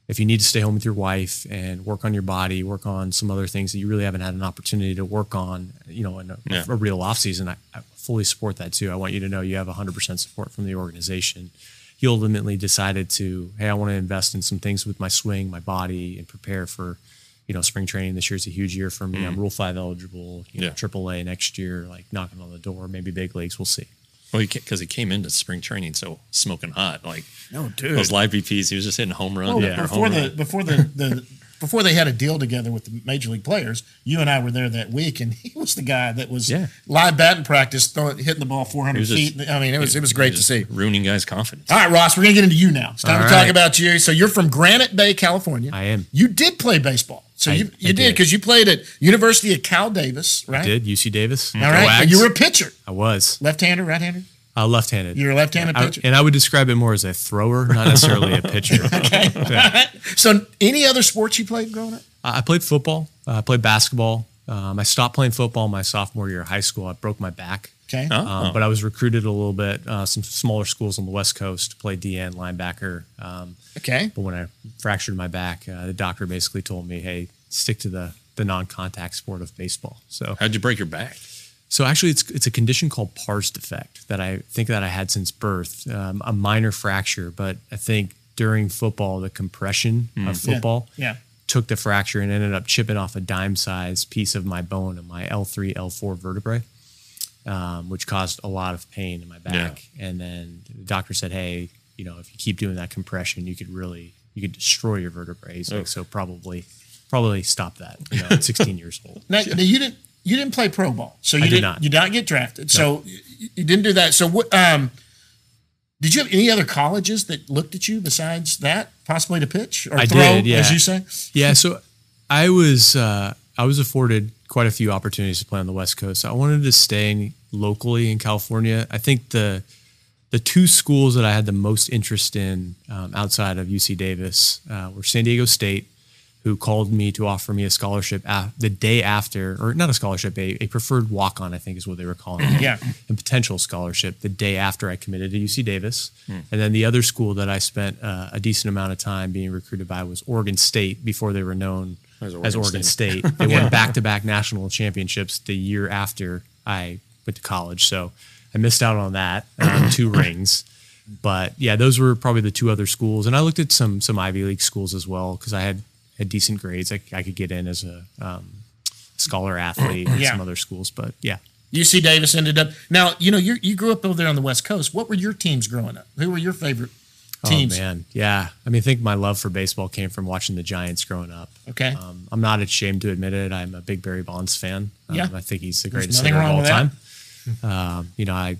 S3: If you need to stay home with your wife and work on your body, work on some other things that you really haven't had an opportunity to work on, you know, in a,
S2: Yeah.
S3: a real off season, I, I fully support that too. I want you to know you have 100% support from the organization he ultimately decided to, hey, I want to invest in some things with my swing, my body, and prepare for, you know, spring training. This year's a huge year for me. I'm mm-hmm. Rule Five eligible. You know,
S2: Yeah.
S3: AAA next year, like knocking on the door. Maybe big leagues. We'll see.
S2: Well, because he, came into spring training so smoking hot, like
S1: No, dude.
S2: those live BPs. He was just hitting home run
S1: Well,
S2: after
S1: before
S2: home
S1: the
S2: run.
S1: before the, the before they had a deal together with the major league players, you and I were there that week, and he was the guy that was
S3: Yeah.
S1: live batting practice, throwing, hitting the ball 400
S2: was
S1: feet. I mean, it was it was great to see.
S2: ruining guys' confidence.
S1: All right, Ross, we're gonna get into you now. It's time
S3: All
S1: to talk about you. So you're from Granite Bay, California.
S3: I am.
S1: You did play baseball. So
S3: I-
S1: you
S3: I
S1: you did
S3: did.
S1: because you played at University of Cal Davis, right?
S3: Did UC Davis?
S1: All right.
S3: Ags.
S1: You were a pitcher,
S3: I was
S1: left-hander, right-hander.
S3: uh, left-handed.
S1: You're a left-handed
S3: I-
S1: pitcher.
S3: and I would describe it more as a thrower, not necessarily a pitcher. Okay.
S1: So any other sports you played growing up?
S3: I I played football. Uh, I played basketball. Um, I stopped playing football my sophomore year of high school. I broke my back.
S1: Okay.
S2: Oh.
S3: Um, but I was recruited a little bit, uh, some smaller schools on the West Coast to play DN linebacker. Um,
S1: Okay.
S3: but when I fractured my back, uh, the doctor basically told me, "Hey, stick to the the non-contact sport of baseball." So,
S2: How'd you break your back?
S3: so actually, it's it's a condition called Pars defect that I think that I had since birth, um, a minor fracture. But I think during football, the compression of football
S1: Yeah.
S3: took the fracture and ended up chipping off a dime-sized piece of my bone in my L3, L4 vertebrae, um, which caused a lot of pain in my back. And then the doctor said, "Hey, you know, if you keep doing that compression, you could really you could destroy your vertebrae." He's like, so probably probably stop that. You know, at 16 years old.
S1: Now, now you didn't you didn't play pro ball, so you
S3: I did
S1: didn't
S3: not.
S1: you did not get drafted. So you, you didn't do that. So what? Um, did you have any other colleges that looked at you besides that, possibly to pitch or
S3: I
S1: throw,
S3: did, yeah.
S1: as you say?
S3: Yeah, so I was uh, I was afforded quite a few opportunities to play on the West Coast. I wanted to stay locally in California. I think the the two schools that I had the most interest in um, outside of UC Davis uh, were San Diego State, who called me to offer me a scholarship a the day after, or not a scholarship, a, a preferred walk on, I think is what they were calling it.
S1: Yeah.
S3: A potential scholarship the day after I committed to UC Davis. And then the other school that I spent uh, a decent amount of time being recruited by was Oregon State before they were known
S2: As
S3: as
S2: Oregon
S3: Oregon,
S2: State.
S3: State. They won back to back national championships the year after I went to college. So I missed out on that, um, two rings. But yeah, those were probably the two other schools. And I looked at some some Ivy League schools as well because I had had decent grades. I, I could get in as a um, scholar athlete at
S1: Yeah.
S3: some other schools. But yeah,
S1: UC Davis ended up. Now you know you you grew up over there on the West Coast. What were your teams growing up? Who were your favorite teams?
S3: Oh man, yeah. I mean, I think my love for baseball came from watching the Giants growing up.
S1: Okay.
S3: Um, I'm not ashamed to admit it. I'm a big Barry Bonds fan. Um,
S1: Yeah.
S3: I think he's the greatest hitter of all time. Um, you know, I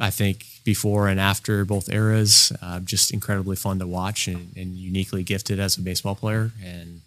S3: I think before and after both eras, uh, just incredibly fun to watch and, and uniquely gifted as a baseball player, and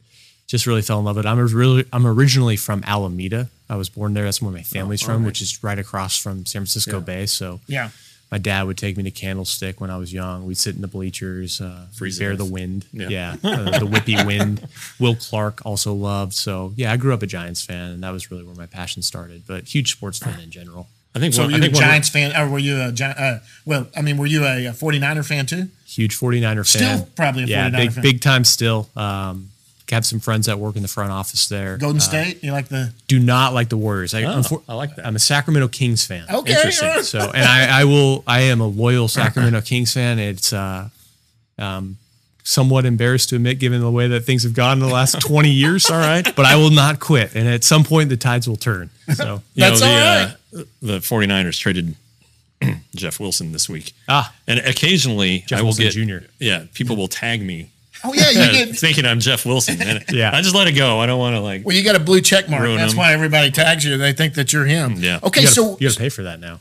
S3: just really fell in love with it. I'm really I'm originally from Alameda. I was born there. That's where my family's from, which is right across from San Francisco Bay. So
S1: Yeah.
S3: My dad would take me to Candlestick when I was young. We'd sit in the bleachers, uh, bear
S2: death.
S3: the wind.
S2: Yeah.
S3: Yeah, uh, the whippy wind. Will Clark also loved. So yeah, I grew up a Giants fan, and that was really where my passion started. But huge sports fan in general.
S2: I think.
S1: So
S2: one-
S1: were you a Giants fan, or were you a Gi- uh, well? I mean, were you a, 49er fan too?
S3: Huge 49er fan.
S1: Still probably a
S3: yeah,
S1: 49er
S3: big
S1: fan.
S3: big time still. Um, have some friends that work in the front office there.
S1: Golden
S3: Uh,
S1: State. You like the?
S3: do not like the Warriors. I,
S2: Oh,
S3: unfor-
S2: I like that.
S3: I'm a Sacramento Kings fan.
S1: Okay.
S3: Interesting. So, and I, I will. I am a loyal Sacramento Kings fan. It's uh, um, somewhat embarrassed to admit, given the way that things have gone in the last 20 years. All right, but I will not quit, and at some point the tides will turn. So,
S2: You know,
S1: That's
S2: the,
S1: all
S2: uh, the 49ers traded Jeff Wilson this week.
S3: ah,
S2: And occasionally
S3: Jeff
S2: I will
S3: Wilson
S2: get
S3: Jr..
S2: Yeah, people will tag me
S1: Oh yeah, you did.
S2: thinking I'm Jeff Wilson. And
S3: Yeah.
S2: I just let it go. I don't want to like.
S1: Well, you got a blue check mark. That's
S2: him.
S1: why everybody tags you. They think that you're him.
S2: Yeah.
S1: Okay,
S3: you gotta,
S1: so
S3: you got to pay for that now.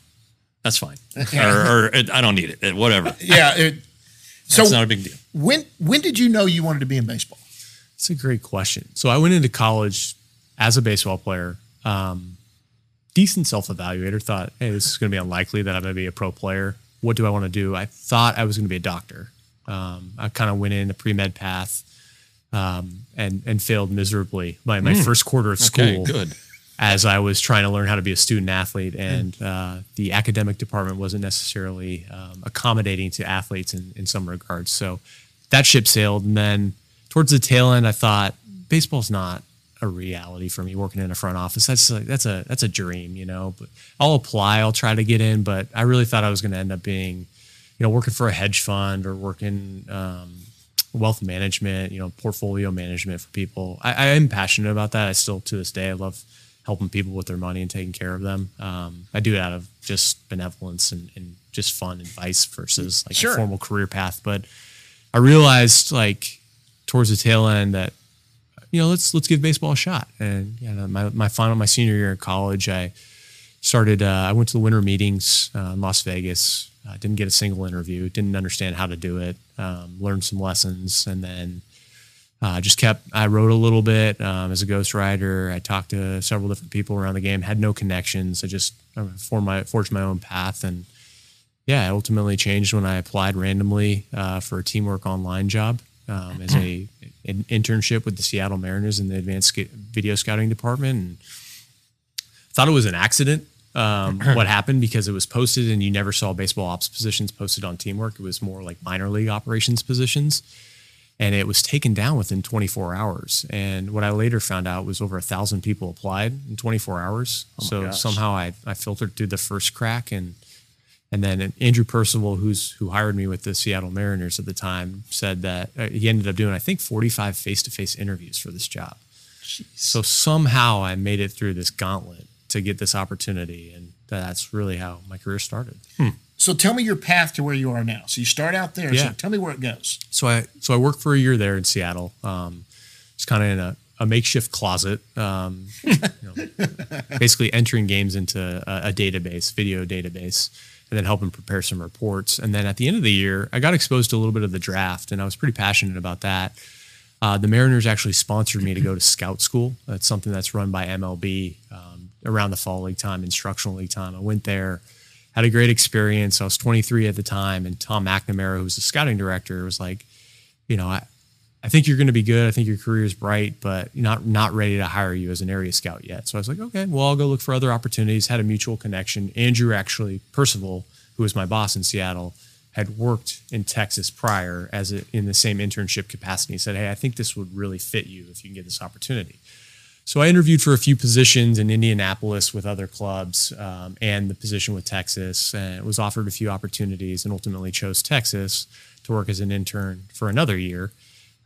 S2: That's fine.
S1: Yeah.
S2: Or, or it, I don't need it. It- Whatever.
S1: yeah. It, so
S2: It's not a big deal.
S1: when when did you know you wanted to be in baseball?
S3: It's a great question. So I went into college as a baseball player. Um, decent self evaluator. Thought, hey, this is going to be unlikely that I'm going to be a pro player. What do I want to do? I thought I was going to be a doctor. Um, I kind of went in the pre med path um, and and failed miserably by my first quarter of
S2: Okay,
S3: school
S2: good.
S3: as I was trying to learn how to be a student athlete, and uh, the academic department wasn't necessarily um, accommodating to athletes in, in some regards. So that ship sailed, and then towards the tail end, I thought baseball's not a reality for me. Working in a front office, that's like that's a that's a dream, you know. But I'll apply, I'll try to get in, but I really thought I was going to end up being, you know, working for a hedge fund or working. Um, wealth management, you know, portfolio management for people. I, I am passionate about that. I still, to this day, I love helping people with their money and taking care of them. Um, I do it out of just benevolence and, and just fun advice versus like
S1: Sure.
S3: a formal career path. But I realized like towards the tail end that you know let's let's give baseball a shot. And yeah, my my final my senior year in college, I started. Uh, I went to the winter meetings uh, in Las Vegas. Uh, didn't get a single interview. Didn't understand how to do it. Um, learned some lessons, and then uh, just kept. I wrote a little bit um, as a ghostwriter. I talked to several different people around the game. Had no connections. I just formed my forged my own path, and yeah, it ultimately changed when I applied randomly uh, for a teamwork online job um, as a an internship with the Seattle Mariners in the advanced video scouting department. And thought it was an accident um, what happened because it was posted and you never saw baseball ops positions posted on teamwork. It was more like minor league operations positions. And it was taken down within 24 hours. And what I later found out was over a thousand people applied in 24 hours. so
S2: gosh.
S3: somehow I, I filtered through the first crack and and then Andrew Percival, who's who hired me with the Seattle Mariners at the time, said that uh, he ended up doing I think 45 face-to-face interviews for this job. So somehow I made it through this gauntlet to get this opportunity, and that's really how my career started.
S1: So tell me your path to where you are now. So you start out there.
S3: Yeah.
S1: So tell me where it goes.
S3: So I so I worked for a year there in Seattle. Um, just kind of in a, a makeshift closet, um, you know, basically entering games into a, a database, video database, and then helping prepare some reports. And then at the end of the year, I got exposed to a little bit of the draft, and I was pretty passionate about that. Uh, the Mariners actually sponsored me to go to scout school. That's something that's run by MLB um, around the fall league time, instructional league time. I went there, had a great experience. I was 23 at the time, and Tom McNamara, who was the scouting director, was like, you know, I, I think you're going to be good. I think your career is bright, but not not ready to hire you as an area scout yet. So I was like, okay, well, I'll go look for other opportunities. Had a mutual connection. Andrew actually Percival, who was my boss in Seattle, had worked in Texas prior as a, in the same internship capacity. He said, hey, I think this would really fit you if you can get this opportunity. So I interviewed for a few positions in Indianapolis with other clubs um, and the position with Texas, and was offered a few opportunities, and ultimately chose Texas to work as an intern for another year.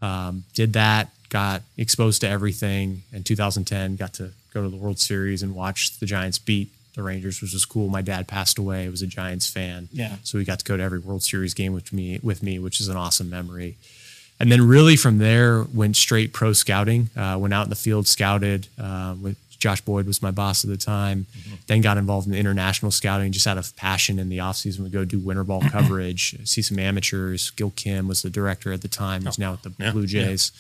S3: Um, did that, got exposed to everything. In 2010, got to go to the World Series and watch the Giants beat the Rangers, which was cool. My dad passed away; was a Giants fan,
S1: Yeah.
S3: so we got to go to every World Series game with me, with me, which is an awesome memory. And then really from there went straight pro scouting. Uh, went out in the field, scouted. Uh, with Josh Boyd was my boss at the time. Then got involved in international scouting just out of passion in the offseason. We go do winter ball coverage, see some amateurs. Gil Kim was the director at the time. He's now at the
S2: yeah,
S3: Blue Jays.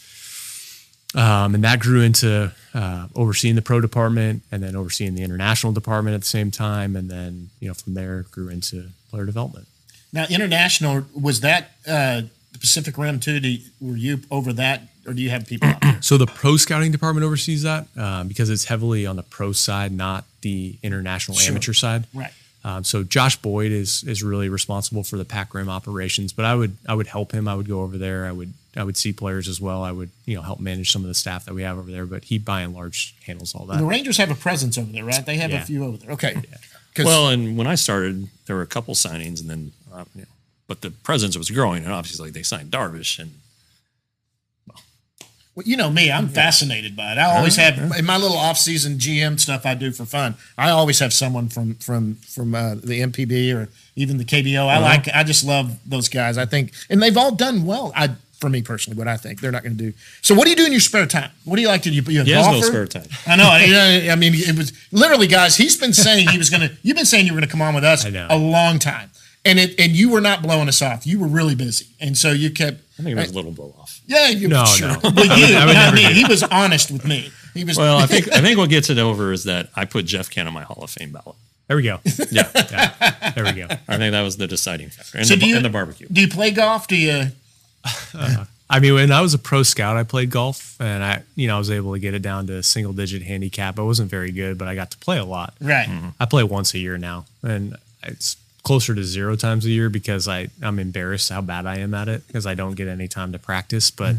S3: Um, and that grew into uh, overseeing the pro department and then overseeing the international department at the same time. And then, you know, from there grew into player development.
S1: Now, international was that uh, the Pacific Rim too? Do you, were you over that, or do you have people out there?
S3: So the pro scouting department oversees that uh, because it's heavily on the pro side, not the international
S1: Sure.
S3: amateur side.
S1: Right.
S3: Um, so Josh Boyd is is really responsible for the Pac Rim operations, but I would I would help him. I would go over there. I would I would see players as well. I would you know help manage some of the staff that we have over there. But he by and large handles all that. The.
S1: Rangers have a presence over there, right? They have a few over there. Okay. 'Cause-
S2: Well, and when I started, there were a couple signings, and then, uh, you know, but the presence was growing, and obviously they signed Darvish, and
S1: Well, well you know me, I'm fascinated by it. I always have in my little off-season GM stuff I do for fun. I always have someone from from from uh, the NPB or even the KBO. I like. I just love those guys. I think, and they've all done well. I for me personally, what I think they're not going to do. So, what do you do in your spare time? What do you like to do? You, a
S2: he has no spare time.
S1: I know. I, I mean, it was literally, guys. He's been saying he was going to. You've been saying you were going to come on with us a long time, and it and you were not blowing us off. You were really busy, and so you kept.
S2: I think it was a little blow off.
S1: Yeah, you
S3: No,
S1: sure.
S3: no.
S1: With you,
S3: I would
S1: not me. He was honest with me. He was.
S2: Well, I think I think what gets it over is that I put Jeff Kent on my Hall of Fame ballot.
S3: There we go.
S2: Yeah,
S3: Yeah, there we go.
S2: I think that was the deciding factor, and,
S1: So
S2: the,
S1: do you-
S2: and the barbecue.
S1: do you play golf? Do you?
S3: Uh, I mean, when I was a pro scout, I played golf, and I, you know, I was able to get it down to a single digit handicap. I wasn't very good, but I got to play a lot.
S1: Right. Mm-hmm.
S3: I play once a year now, and it's closer to zero times a year because I I'm embarrassed how bad I am at it because I don't get any time to practice. But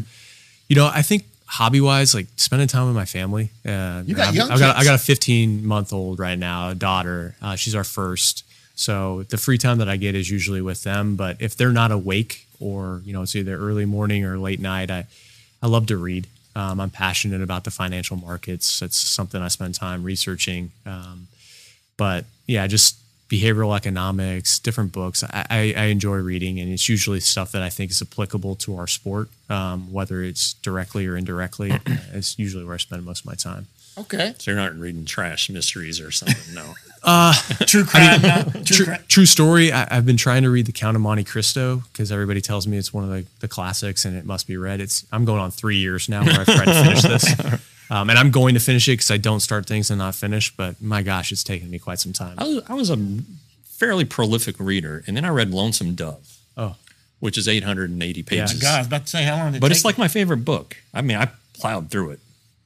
S3: you know, I think hobby wise, like spending time with my family. Uh,
S1: You got
S3: I've,
S1: young
S3: I've got I got a 15 month old right now, a daughter. Uh, she's our first. So the free time that I get is usually with them. But if they're not awake or you know it's either early morning or late night, I I love to read. Um, I'm passionate about the financial markets. It's something I spend time researching. Um, but yeah, just behavioral economics, different books. I, I, I enjoy reading, and it's usually stuff that I think is applicable to our sport, um, whether it's directly or indirectly. it's usually where I spend most of my time.
S1: Okay.
S2: So you're not reading trash mysteries or something, no.
S1: True crime. no? True
S3: True, true story. I, I've been trying to read The Count of Monte Cristo because everybody tells me it's one of the, the classics and it must be read. It's I'm going on three years now where I've tried to finish this, um, and I'm going to finish it because I don't start things and not finish. But my gosh, it's taken me quite some time.
S2: I was, I was a fairly prolific reader, and then I read Lonesome Dove,
S3: Oh,
S2: which is 880 pages.
S1: Yeah, God, I was about to say how long did it
S2: but
S1: take
S2: it's like my favorite book. I mean, I plowed through it.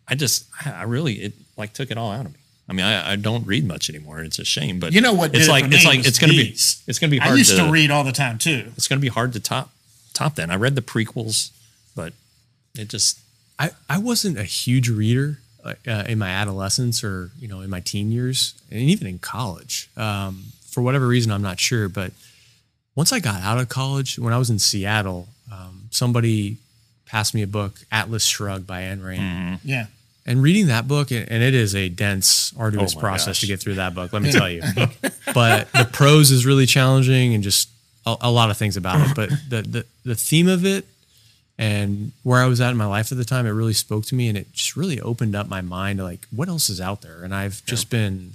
S2: I just, I I really, it like took it all out of me. I mean, I, I don't read much anymore. It's a shame, but
S1: You know what
S2: It's
S1: did it
S2: like it's like it's gonna be it's gonna be
S1: I used
S2: to,
S1: to read all the time too.
S2: It's gonna be hard to top top that. And I read the prequels, but it just
S3: I, I wasn't a huge reader uh, uh, in my adolescence or you know in my teen years and even in college. Um, for whatever reason i'm not sure but once i got out of college when i was in seattle um, somebody passed me a book atlas shrugged by Ayn rand.
S1: Yeah.
S3: and reading that book and and it is a dense arduous
S2: Oh
S3: process
S2: gosh.
S3: to get through that book let me tell you. But the prose is really challenging and just a, a lot of things about it. But the, the the theme of it and where I was at in my life at the time, it really spoke to me and it just really opened up my mind to like what else is out there. And I've just been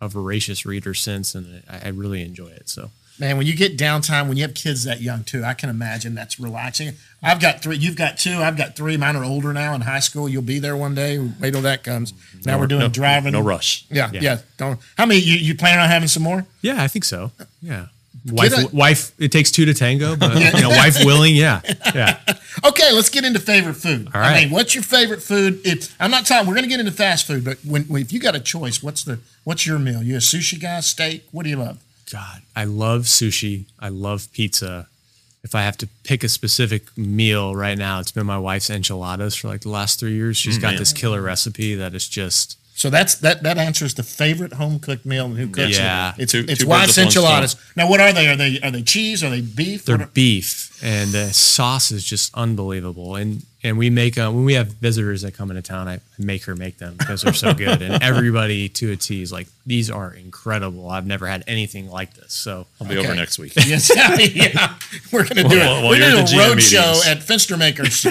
S3: a voracious reader since, and I, I really enjoy it. So
S1: Man, when you get downtime, when you have kids that young too, I can imagine that's relaxing. I've got three. You've got two. I've got three. Mine are older now in high school. You'll be there one day. Wait till that comes. Now
S2: no-
S1: we're doing
S2: no-
S1: driving.
S2: No rush.
S1: Yeah, yeah,
S3: Yeah.
S1: Don't. How many? You, you planning on having some more?
S3: yeah, I think so. Yeah. Wife, wife, it takes two to tango, but you know, wife willing, yeah, yeah.
S1: Okay, let's get into favorite food.
S3: All
S1: I mean, what's your favorite food? If I'm not talking, we're going to get into fast food, but when, if you got a choice, what's the what's your meal? You a sushi guy, steak? What do you love?
S3: God, I love sushi. I love pizza. If I have to pick a specific meal right now, it's been my wife's enchiladas for like the last three years. She's mm. got
S2: man.
S3: this killer recipe that is just
S1: So that's that that answers the favorite home cooked meal and who cooks
S3: Yeah.
S1: it. It's
S2: Two-
S1: it's
S2: two
S1: wife's enchiladas. Now, what are they? Are they are they cheese? Are they beef?
S3: They're
S1: What are-
S3: beef, and the sauce is just unbelievable. And and we make uh, when we have visitors that come into town, I make her make them because they're so good. and everybody to a T is like, these are incredible. I've never had anything like this. So
S2: I'll be
S1: Okay.
S2: over next week.
S1: Yes, yeah. We're gonna do
S2: Well,
S1: it.
S2: well,
S1: We're
S2: you're
S1: gonna do
S2: the
S1: a
S2: GM
S1: road show at Fenstermaker's.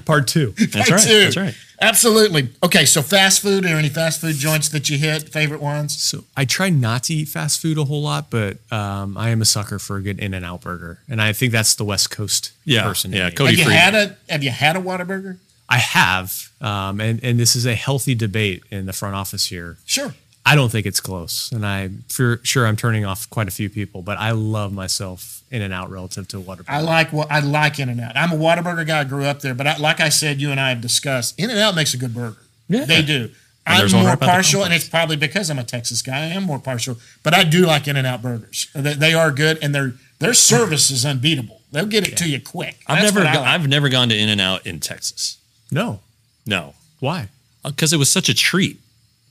S3: part two.
S2: That's right.
S1: too.
S2: That's right.
S1: Absolutely. Okay, so fast food. or any fast food joints that you hit? Favorite ones?
S3: So I try not to eat fast food a whole lot, but um, I am a sucker for a good In and Out burger, and I think that's the West Coast
S2: Yeah,
S3: person.
S2: yeah. Cody
S1: have you
S2: Freeman.
S1: had a Have you had a Whataburger?
S3: I have, um, and and this is a healthy debate in the front office here.
S1: Sure.
S3: I don't think it's close, and I'm for sure I'm turning off quite a few people. But I love myself in and out relative to Whataburger.
S1: I like what I like In and Out. I'm a Whataburger guy. I grew up there, but I, like I said, you and I have discussed. In and Out makes a good burger.
S2: Yeah.
S1: they do. I'm more
S2: right by the
S1: partial, and it's probably because I'm a Texas guy. I am more partial, but I do like In and Out burgers. They, they are good, and their their service is unbeatable. They'll get it to you quick.
S2: I've
S1: That's
S2: never
S1: I
S2: go-
S1: like.
S2: I've never gone to In and Out in Texas.
S3: no,
S2: No,
S3: why?
S2: because it was such a treat.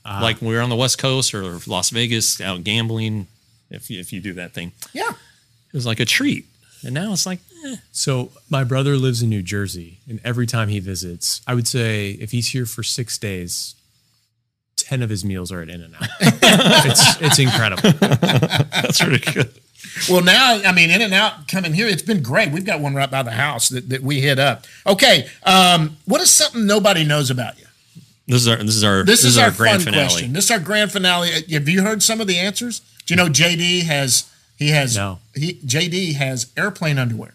S2: like when we were on the West Coast or Las Vegas out gambling. If you, if you do that thing,
S1: yeah.
S2: it was like a treat. And now it's like, eh.
S3: So my brother lives in New Jersey, and every time he visits, I would say if he's here for six days, ten of his meals are at In and Out. it's it's incredible.
S2: that's really good.
S1: Well, now, I mean, In and Out coming here, it's been great. We've got one right by the house that, that we hit up. Okay, um, what is something nobody knows about you?
S2: This is our this is our
S1: This, is, our
S2: grand
S1: fun
S2: finale.
S1: question. This is our grand finale. Uh, Have you heard some of the answers? Do you know JD has he has
S3: No.
S1: he JD has airplane underwear.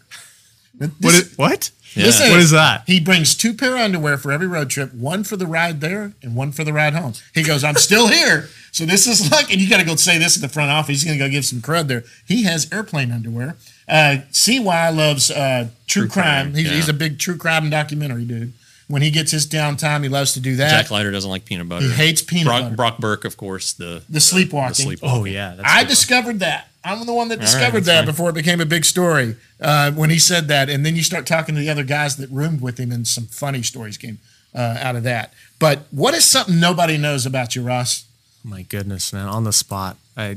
S1: This-
S3: What? Is, what?
S2: Yeah.
S1: listen,
S3: What is that?
S1: He brings two pair of underwear for every road trip, one for the ride there and one for the ride home. He goes, I'm still here. So this is like, and you got to go say this at the front office. He's going to go give some crud there. He has airplane underwear. Uh, CY loves uh, true,
S2: True
S1: crime.
S2: crime,
S1: He's,
S2: yeah.
S1: he's a big true crime documentary dude. When he gets his downtime, he loves to do that.
S2: Jack Leiter doesn't like peanut butter.
S1: He hates peanut
S2: Brock,
S1: butter.
S2: Brock Burke, of course, the
S1: the sleepwalking.
S2: the sleepwalking.
S3: Oh yeah, that's
S1: I
S3: good.
S1: discovered that. I'm the one that discovered
S2: that's
S1: that
S2: fine.
S1: before it became a big story. Uh, when he said that, and then you start talking to the other guys that roomed with him, and some funny stories came uh, out of that. But what is something nobody knows about you, Ross?
S3: My goodness, man, on the spot. I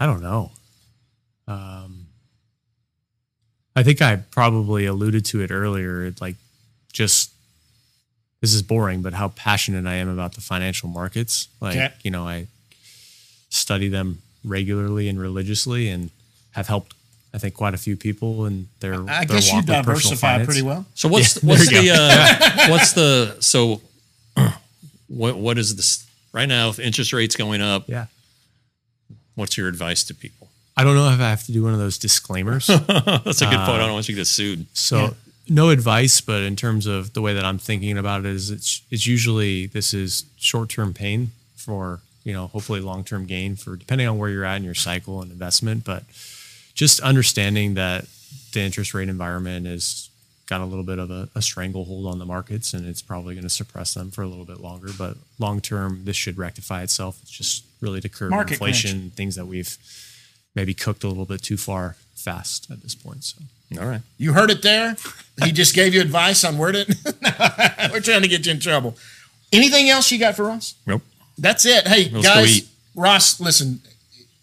S3: I don't know. Um I think I probably alluded to it earlier. Like just this is boring, but how passionate I am about the financial markets. Like,
S1: Okay.
S3: you know, I study them regularly and religiously and have helped I think quite a few people in their
S1: I
S3: their
S1: guess you
S3: walk with
S1: diversify pretty well.
S2: So what's
S3: Yeah,
S2: what's the uh, what's the so what what is this right now? If interest rates going up,
S3: Yeah.
S2: what's your advice to people?
S3: I don't know if I have to do one of those disclaimers.
S2: That's a good
S1: Uh,
S2: point. I don't want you to get sued.
S3: So no advice, but in terms of the way that I'm thinking about it is it's it's usually this is short term pain for, you know, hopefully long term gain for depending on where you're at in your cycle and investment. But just understanding that the interest rate environment has got a little bit of a, a stranglehold on the markets and it's probably going to suppress them for a little bit longer. But long term this should rectify itself. It's just really to curb
S1: Market
S3: inflation, things that we've maybe cooked a little bit too far fast at this point. So
S2: All right.
S1: You heard it there. He just gave you advice on where to. We're trying to get you in trouble. Anything else you got for us?
S2: Nope.
S1: That's it. Hey,
S2: Let's
S1: guys. Ross, listen,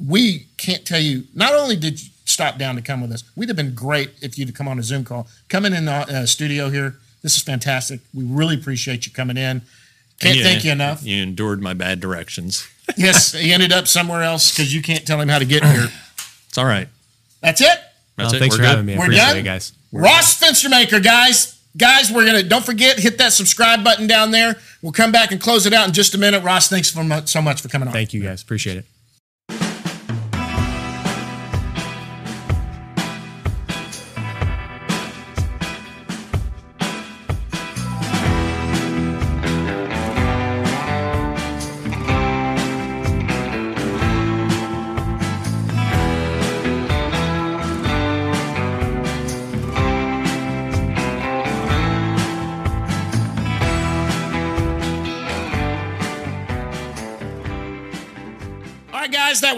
S1: we can't tell you, not only did you stop down to come with us, we'd have been great if you'd come on a Zoom call. Coming in the uh, studio here, this is fantastic. We really appreciate you coming in. Can't
S2: And
S1: thank you enough.
S2: You endured my bad directions.
S1: yes, he ended up somewhere else because you can't tell him how to get here.
S2: It's all right.
S1: That's it.
S2: That's
S3: Oh,
S2: it.
S3: thanks
S2: We're
S3: for
S2: good.
S3: having me. I
S1: We're done?
S3: it, guys.
S1: Ross Fenstermaker, guys. Guys, we're gonna don't forget hit that subscribe button down there. We'll come back and close it out in just a minute. Ross, thanks for mu- so much for coming on.
S3: Thank you, guys. Appreciate it.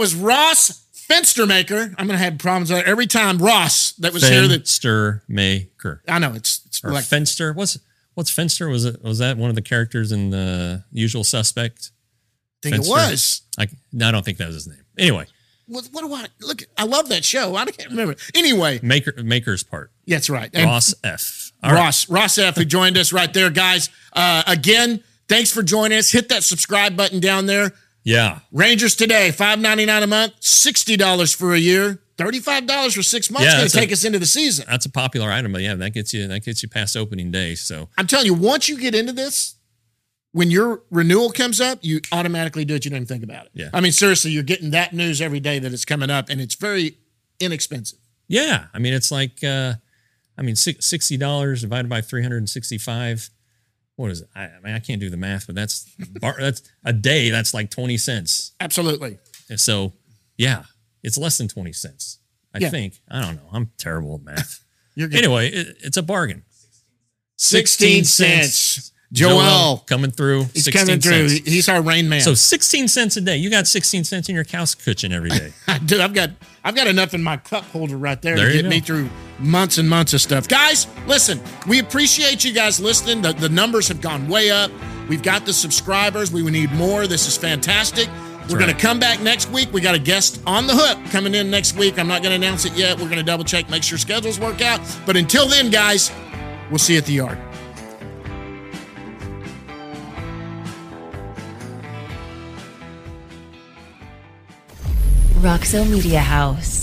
S1: Was Ross Fenstermaker. I'm gonna have problems with that every time. Ross that was here. That
S2: Fenster maker.
S1: I know it's it's
S2: Or
S1: like
S2: Fenster. What's what's Fenster? Was it was that one of the characters in the Usual Suspect?
S1: I think it was.
S2: I no, I don't think that was his name. Anyway,
S1: What, what do I look? I love that show. I can't remember. Anyway,
S2: maker maker's part.
S1: that's right. And
S2: Ross F. All right.
S1: Ross, Ross F, who joined us right there, guys. Uh, again, thanks for joining us. Hit that subscribe button down there.
S2: Yeah.
S1: Rangers today, five ninety nine a month, sixty dollars for a year, thirty five dollars for six months.
S2: Yeah,
S1: going to
S2: a-
S1: take us into the season.
S2: That's a popular item, but yeah, that gets you that gets you past opening day. So
S1: I'm telling you, once you get into this, when your renewal comes up, you automatically do it. You don't even think about it.
S2: Yeah.
S1: I mean, seriously, you're getting that news every day that it's coming up, and it's very inexpensive.
S2: yeah, I mean it's like uh I mean six- sixty dollars divided by three hundred and sixty five. What is it? I, I mean, I can't do the math, but that's bar, that's a day. That's like twenty cents.
S1: Absolutely.
S2: And so, yeah, it's less than twenty cents. I
S1: Yeah.
S2: think. I don't know. I'm terrible at math.
S1: You're
S2: anyway, it, it's a bargain.
S1: 16 cents. Joel.
S2: coming through.
S1: He's
S2: 16
S1: coming through.
S2: cents.
S1: He's our rain man.
S2: So 16 cents a day. You got 16 cents in your couch kitchen every day.
S1: Dude, I've got I've got enough in my cup holder right there,
S2: There
S1: to get me through months and months of stuff. Guys, listen, we appreciate you guys listening. The, the numbers have gone way up. We've got the subscribers. We need more. This is fantastic. We're going to come back next week. We got a guest on the hook coming in next week. I'm not going to announce it yet. We're going to double check, make sure schedules work out. But until then, guys, we'll see you at the yard.
S4: Roxo Media House.